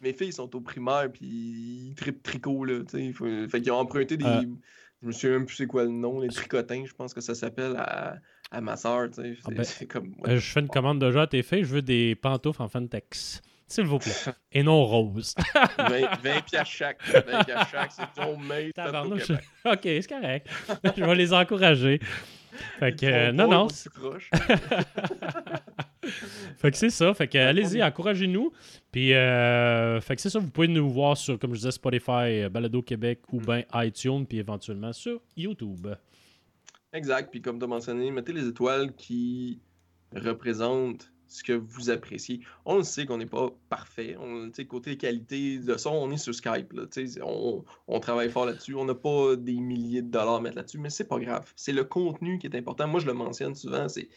Mes filles sont au primaire, puis ils tripent tricot, là, tu sais. Faut- Fait qu'ils ont emprunté des... Euh. Je me souviens même plus c'est quoi le nom, les tricotins, je pense que ça s'appelle à, à ma soeur, tu sais. C'est ben, comme... Euh, je fais une commande de jeu à tes filles. Je veux des pantoufles en Fantex. S'il vous plaît. Et non rose. 20, 20 piastres chaque. 20 piastres chaque, c'est Tabarnouche. Québec. ok, c'est correct. je vais les encourager. Fait que, euh, non, non. Fait que c'est ça. Fait que, allez-y, encouragez-nous. Puis, euh, fait que c'est ça. Vous pouvez nous voir sur, comme je disais, Spotify, euh, Balado Québec ou bien iTunes, puis éventuellement sur YouTube. Exact. Puis comme tu as mentionné, mettez les étoiles qui représentent ce que vous appréciez. On le sait qu'on n'est pas parfait. On, côté qualité de son, on est sur Skype. là. On, on travaille fort là-dessus. On n'a pas des milliers de dollars à mettre là-dessus, mais c'est pas grave. C'est le contenu qui est important. Moi, je le mentionne souvent. C'est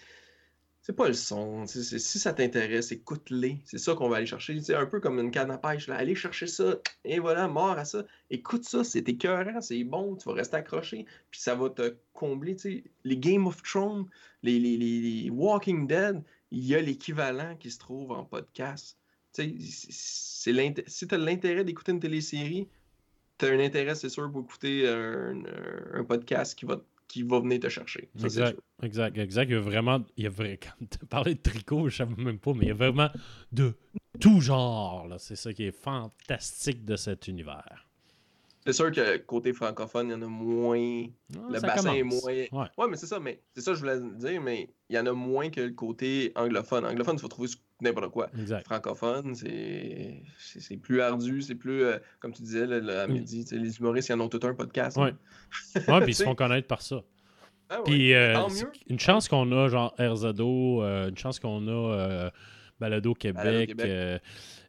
c'est pas le son. Si ça t'intéresse, écoute-les. C'est ça qu'on va aller chercher. C'est un peu comme une canne à pêche. Là. Allez chercher ça. Et voilà, mort à ça. Écoute ça. C'est écœurant. C'est bon. Tu vas rester accroché. Puis ça va te combler. Les Game of Thrones, les, les, les- Walking Dead, il y a l'équivalent qui se trouve en podcast. Si tu as l'intérêt d'écouter une télésérie, tu as un intérêt, c'est sûr, pour écouter un, un- podcast qui va, qui va venir te chercher. Ça, Exact, exact, exact. Il y a vraiment, il y a vrai, quand tu parlais de tricot, je savais même pas, mais il y a vraiment de tout genre. C'est ça qui est fantastique de cet univers. C'est sûr que côté francophone, il y en a moins. Ah, le bassin est moins. Ouais. Ouais, mais c'est ça, mais c'est ça que je voulais dire, mais il y en a moins que le côté anglophone. Anglophone, tu vas trouver n'importe quoi. Exact. Francophone, c'est plus ardu, c'est plus, euh, comme tu disais, là, là, à midi, tu sais, les humoristes, ils en ont tout un podcast. Ouais. hein. Ouais, puis ils se font connaître par ça. ah ouais, Puis euh, une chance qu'on a, genre RZO, euh, une chance qu'on a euh, Balado Québec. Québec.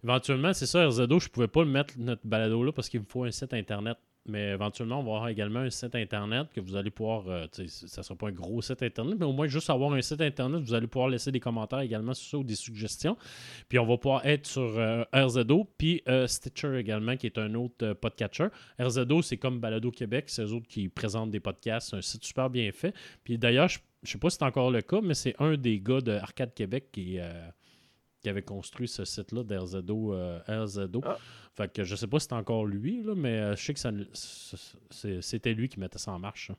éventuellement, c'est ça, RZO, je pouvais pas le mettre, notre balado là, parce qu'il me faut un site internet. Mais éventuellement, on va avoir également un site internet que vous allez pouvoir. euh, ça sera pas un gros site internet, mais au moins juste avoir un site internet, vous allez pouvoir laisser des commentaires également sur ça ou des suggestions. Puis on va pouvoir être sur euh, RZO, puis euh, Stitcher également, qui est un autre podcatcher. RZO, c'est comme Balado Québec, c'est eux autres qui présentent des podcasts, c'est un site super bien fait. Puis d'ailleurs, je, je sais pas si c'est encore le cas, mais c'est un des gars de Arcade Québec qui, euh, qui avait construit ce site-là d'RZO. euh, RZO. Ah. Fait que je sais pas si c'est encore lui, là, mais euh, je sais que c'était lui qui mettait ça en marche. ça.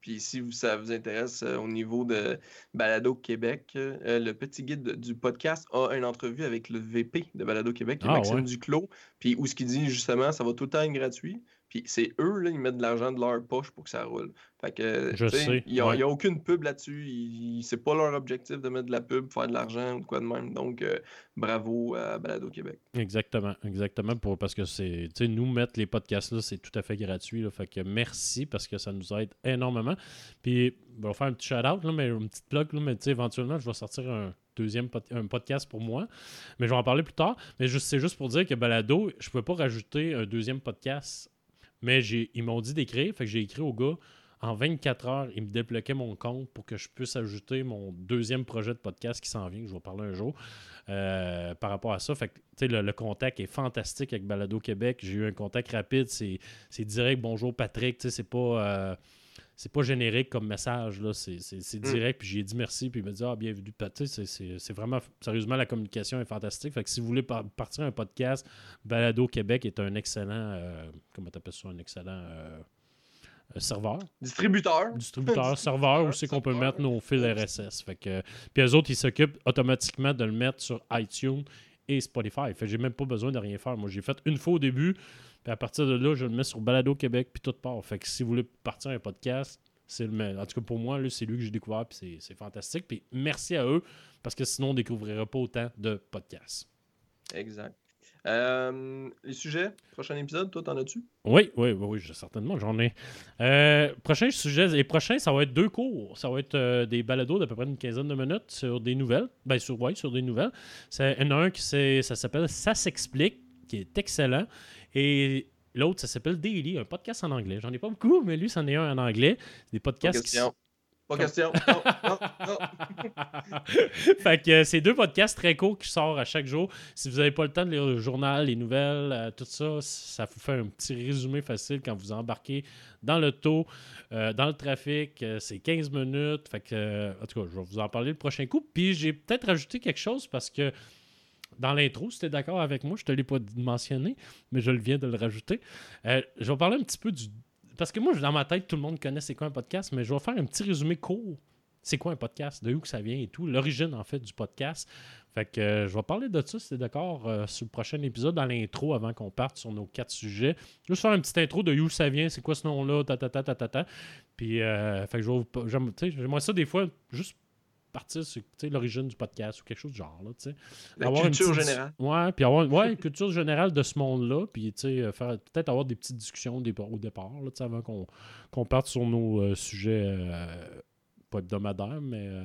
Puis si ça vous intéresse euh, au niveau de Balado Québec, euh, le petit guide de- du podcast a une entrevue avec le VP de Balado Québec, qui est Ah, Maxime ouais. Duclos, puis où ce qu'il dit justement, ça va tout le temps être gratuit. Puis c'est eux, là, ils mettent de l'argent de leur poche pour que ça roule. Fait que, Je sais, il n'y a, ouais. a aucune pub là-dessus. Ils- C'est pas leur objectif de mettre de la pub, faire de l'argent ou de quoi de même. Donc, euh, bravo à Balado Québec. Exactement, exactement. Pour, parce que c'est, nous mettre les podcasts là, c'est tout à fait gratuit. Là, fait que merci parce que ça nous aide énormément. Puis, on va faire un petit shout-out, là, mais une petite plug, là, mais éventuellement, je vais sortir un deuxième pod- un podcast pour moi. Mais je vais en parler plus tard. Mais juste, c'est juste pour dire que Balado, je ne pouvais pas rajouter un deuxième podcast. Mais ils m'ont dit d'écrire, fait que j'ai écrit au gars en 24 heures, il me débloquait mon compte pour que je puisse ajouter mon deuxième projet de podcast qui s'en vient, que je vais parler un jour. euh, par rapport à ça, fait que, le, le contact est fantastique avec Balado Québec. J'ai eu un contact rapide, c'est direct. Bonjour Patrick, c'est pas. euh, c'est pas générique comme message, là. C'est, c'est- c'est direct. Puis j'ai dit merci. Puis il m'a dit Ah, bienvenue. C'est, c'est, c'est vraiment. Sérieusement, la communication est fantastique. Fait que si vous voulez par- partir un podcast, Balado Québec est un excellent. euh, comment t'appelles ça Un excellent euh, euh, serveur. Distributeur. Distributeur, serveur, où c'est qu'on peut mettre nos fils RSS. Fait que, puis eux autres, ils s'occupent automatiquement de le mettre sur iTunes et Spotify. Fait que j'ai même pas besoin de rien faire. Moi, j'ai fait une fois au début, puis à partir de là, je le mets sur Balado Québec, puis tout part. Fait que si vous voulez partir un podcast, c'est le meilleur. En tout cas, pour moi, là, c'est lui que j'ai découvert, puis c'est- fantastique. Puis merci à eux, parce que sinon, on ne découvrirait pas autant de podcasts. Exact. Euh, les sujets, prochain épisode, toi, t'en as-tu? Oui, oui, oui, oui, certainement, j'en ai. Euh, prochain sujet, les prochains, ça va être deux cours. Ça va être euh, des balados d'à peu près une quinzaine de minutes sur des nouvelles. Ben, sur, ouais, sur des nouvelles. C'est, il y en a un qui ça s'appelle Ça s'explique, qui est excellent. Et l'autre, ça s'appelle Daily, un podcast en anglais. J'en ai pas beaucoup, mais lui, c'en est un en anglais. Des podcasts qui question. Pas question. Non, non, non. fait que euh, c'est deux podcasts très courts qui sortent à chaque jour. Si vous n'avez pas le temps de lire le journal, les nouvelles, euh, tout ça, ça vous fait un petit résumé facile quand vous embarquez dans le taux, dans le trafic. euh, c'est 15 minutes. Fait que, euh, en tout cas, je vais vous en parler le prochain coup. Puis j'ai peut-être rajouté quelque chose parce que dans l'intro, si tu es d'accord avec moi, je te l'ai pas mentionné, mais je viens de le rajouter. Euh, je vais parler un petit peu du. Parce que moi, dans ma tête, tout le monde connaît c'est quoi un podcast, mais je vais faire un petit résumé court c'est quoi un podcast, de où que ça vient et tout, l'origine en fait du podcast. Fait que euh, je vais parler de ça, si t'es d'accord, euh, sur le prochain épisode, dans l'intro, avant qu'on parte sur nos quatre sujets. Juste faire une petite intro de où ça vient, c'est quoi ce nom-là, ta. Puis, fait que je vais vous- j'aime- ça des fois, juste partir sur l'origine du podcast ou quelque chose du genre, là, tu sais. La Avoir une culture petite- générale. Ouais, puis avoir ouais, une culture générale de ce monde-là, puis euh, faire peut-être avoir des petites discussions au départ, là, avant qu'on parte sur nos euh, sujets, euh, pas hebdomadaires, mais euh,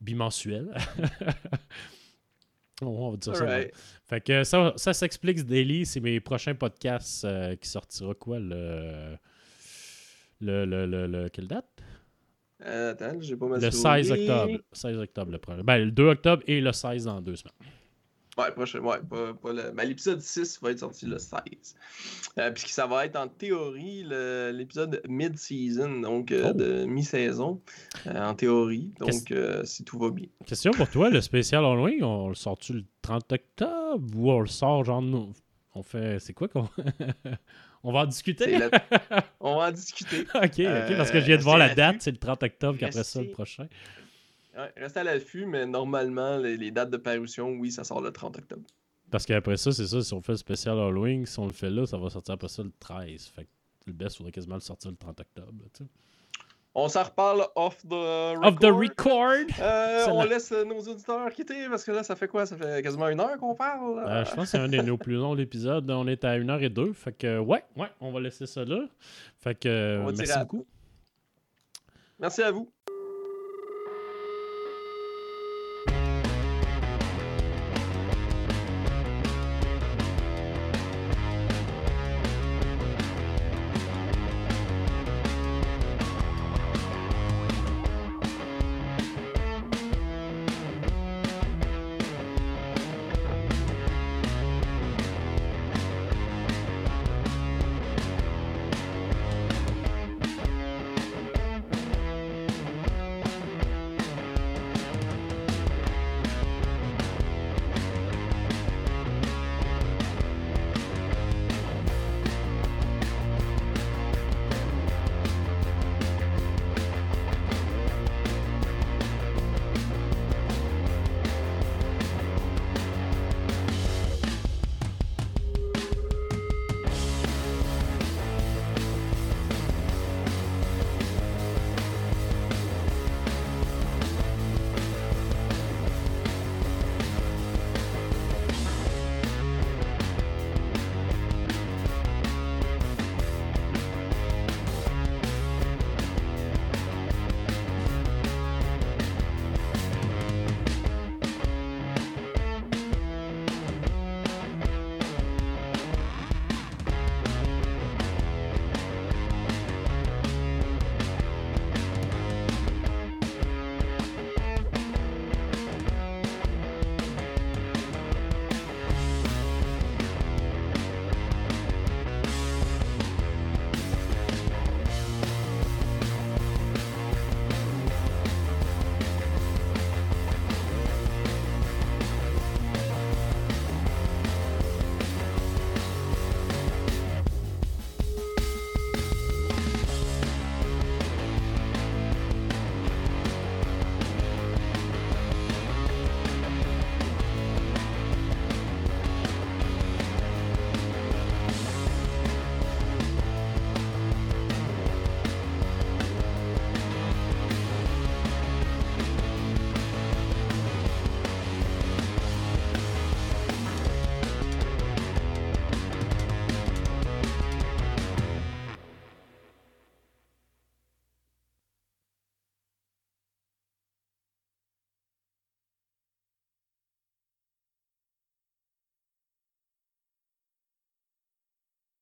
bimensuels. on va dire ça. Fait que ça, ça s'explique Daily, c'est mes prochains podcasts qui sortira quoi le. Le, le, le, le- quelle date? Euh, attends, j'ai pas ma Le souris. 16 octobre. 16 octobre, le premier. Ben, le 2 octobre et le 16 dans deux semaines. Ouais, prochain, ouais, pas, pas le... ben, l'épisode 6 va être sorti le 16. Euh, Puisque ça va être en théorie le- l'épisode mid-season, donc euh, Oh. de mi-saison, euh, en théorie. Donc, si tout va bien. Question pour toi, le spécial Halloween, on le sort-tu le 30 octobre ou on le sort genre. On fait. C'est quoi qu'on. on va en discuter? On va en discuter. ok, ok, parce que je viens de Euh, voir la restez date, c'est le 30 octobre, puis après ça, le Restez- prochain. Ouais, reste à l'affût, mais normalement, les, les dates de parution, oui, ça sort le 30 octobre. Parce qu'après ça, c'est ça, si on fait le spécial Halloween, si on le fait là, ça va sortir après ça le 13. Fait que le best, faudrait quasiment le sortir le 30 octobre. là, tu sais. On s'en reparle off the record. Of the record! Euh, on la- laisse nos auditeurs quitter parce que là, ça fait quoi? Ça fait quasiment une heure qu'on parle. Euh, je pense que c'est un de nos plus longs épisodes. On est à 1h02. Fait que, ouais, ouais, on va laisser ça là. Fait que, merci beaucoup. Merci à vous.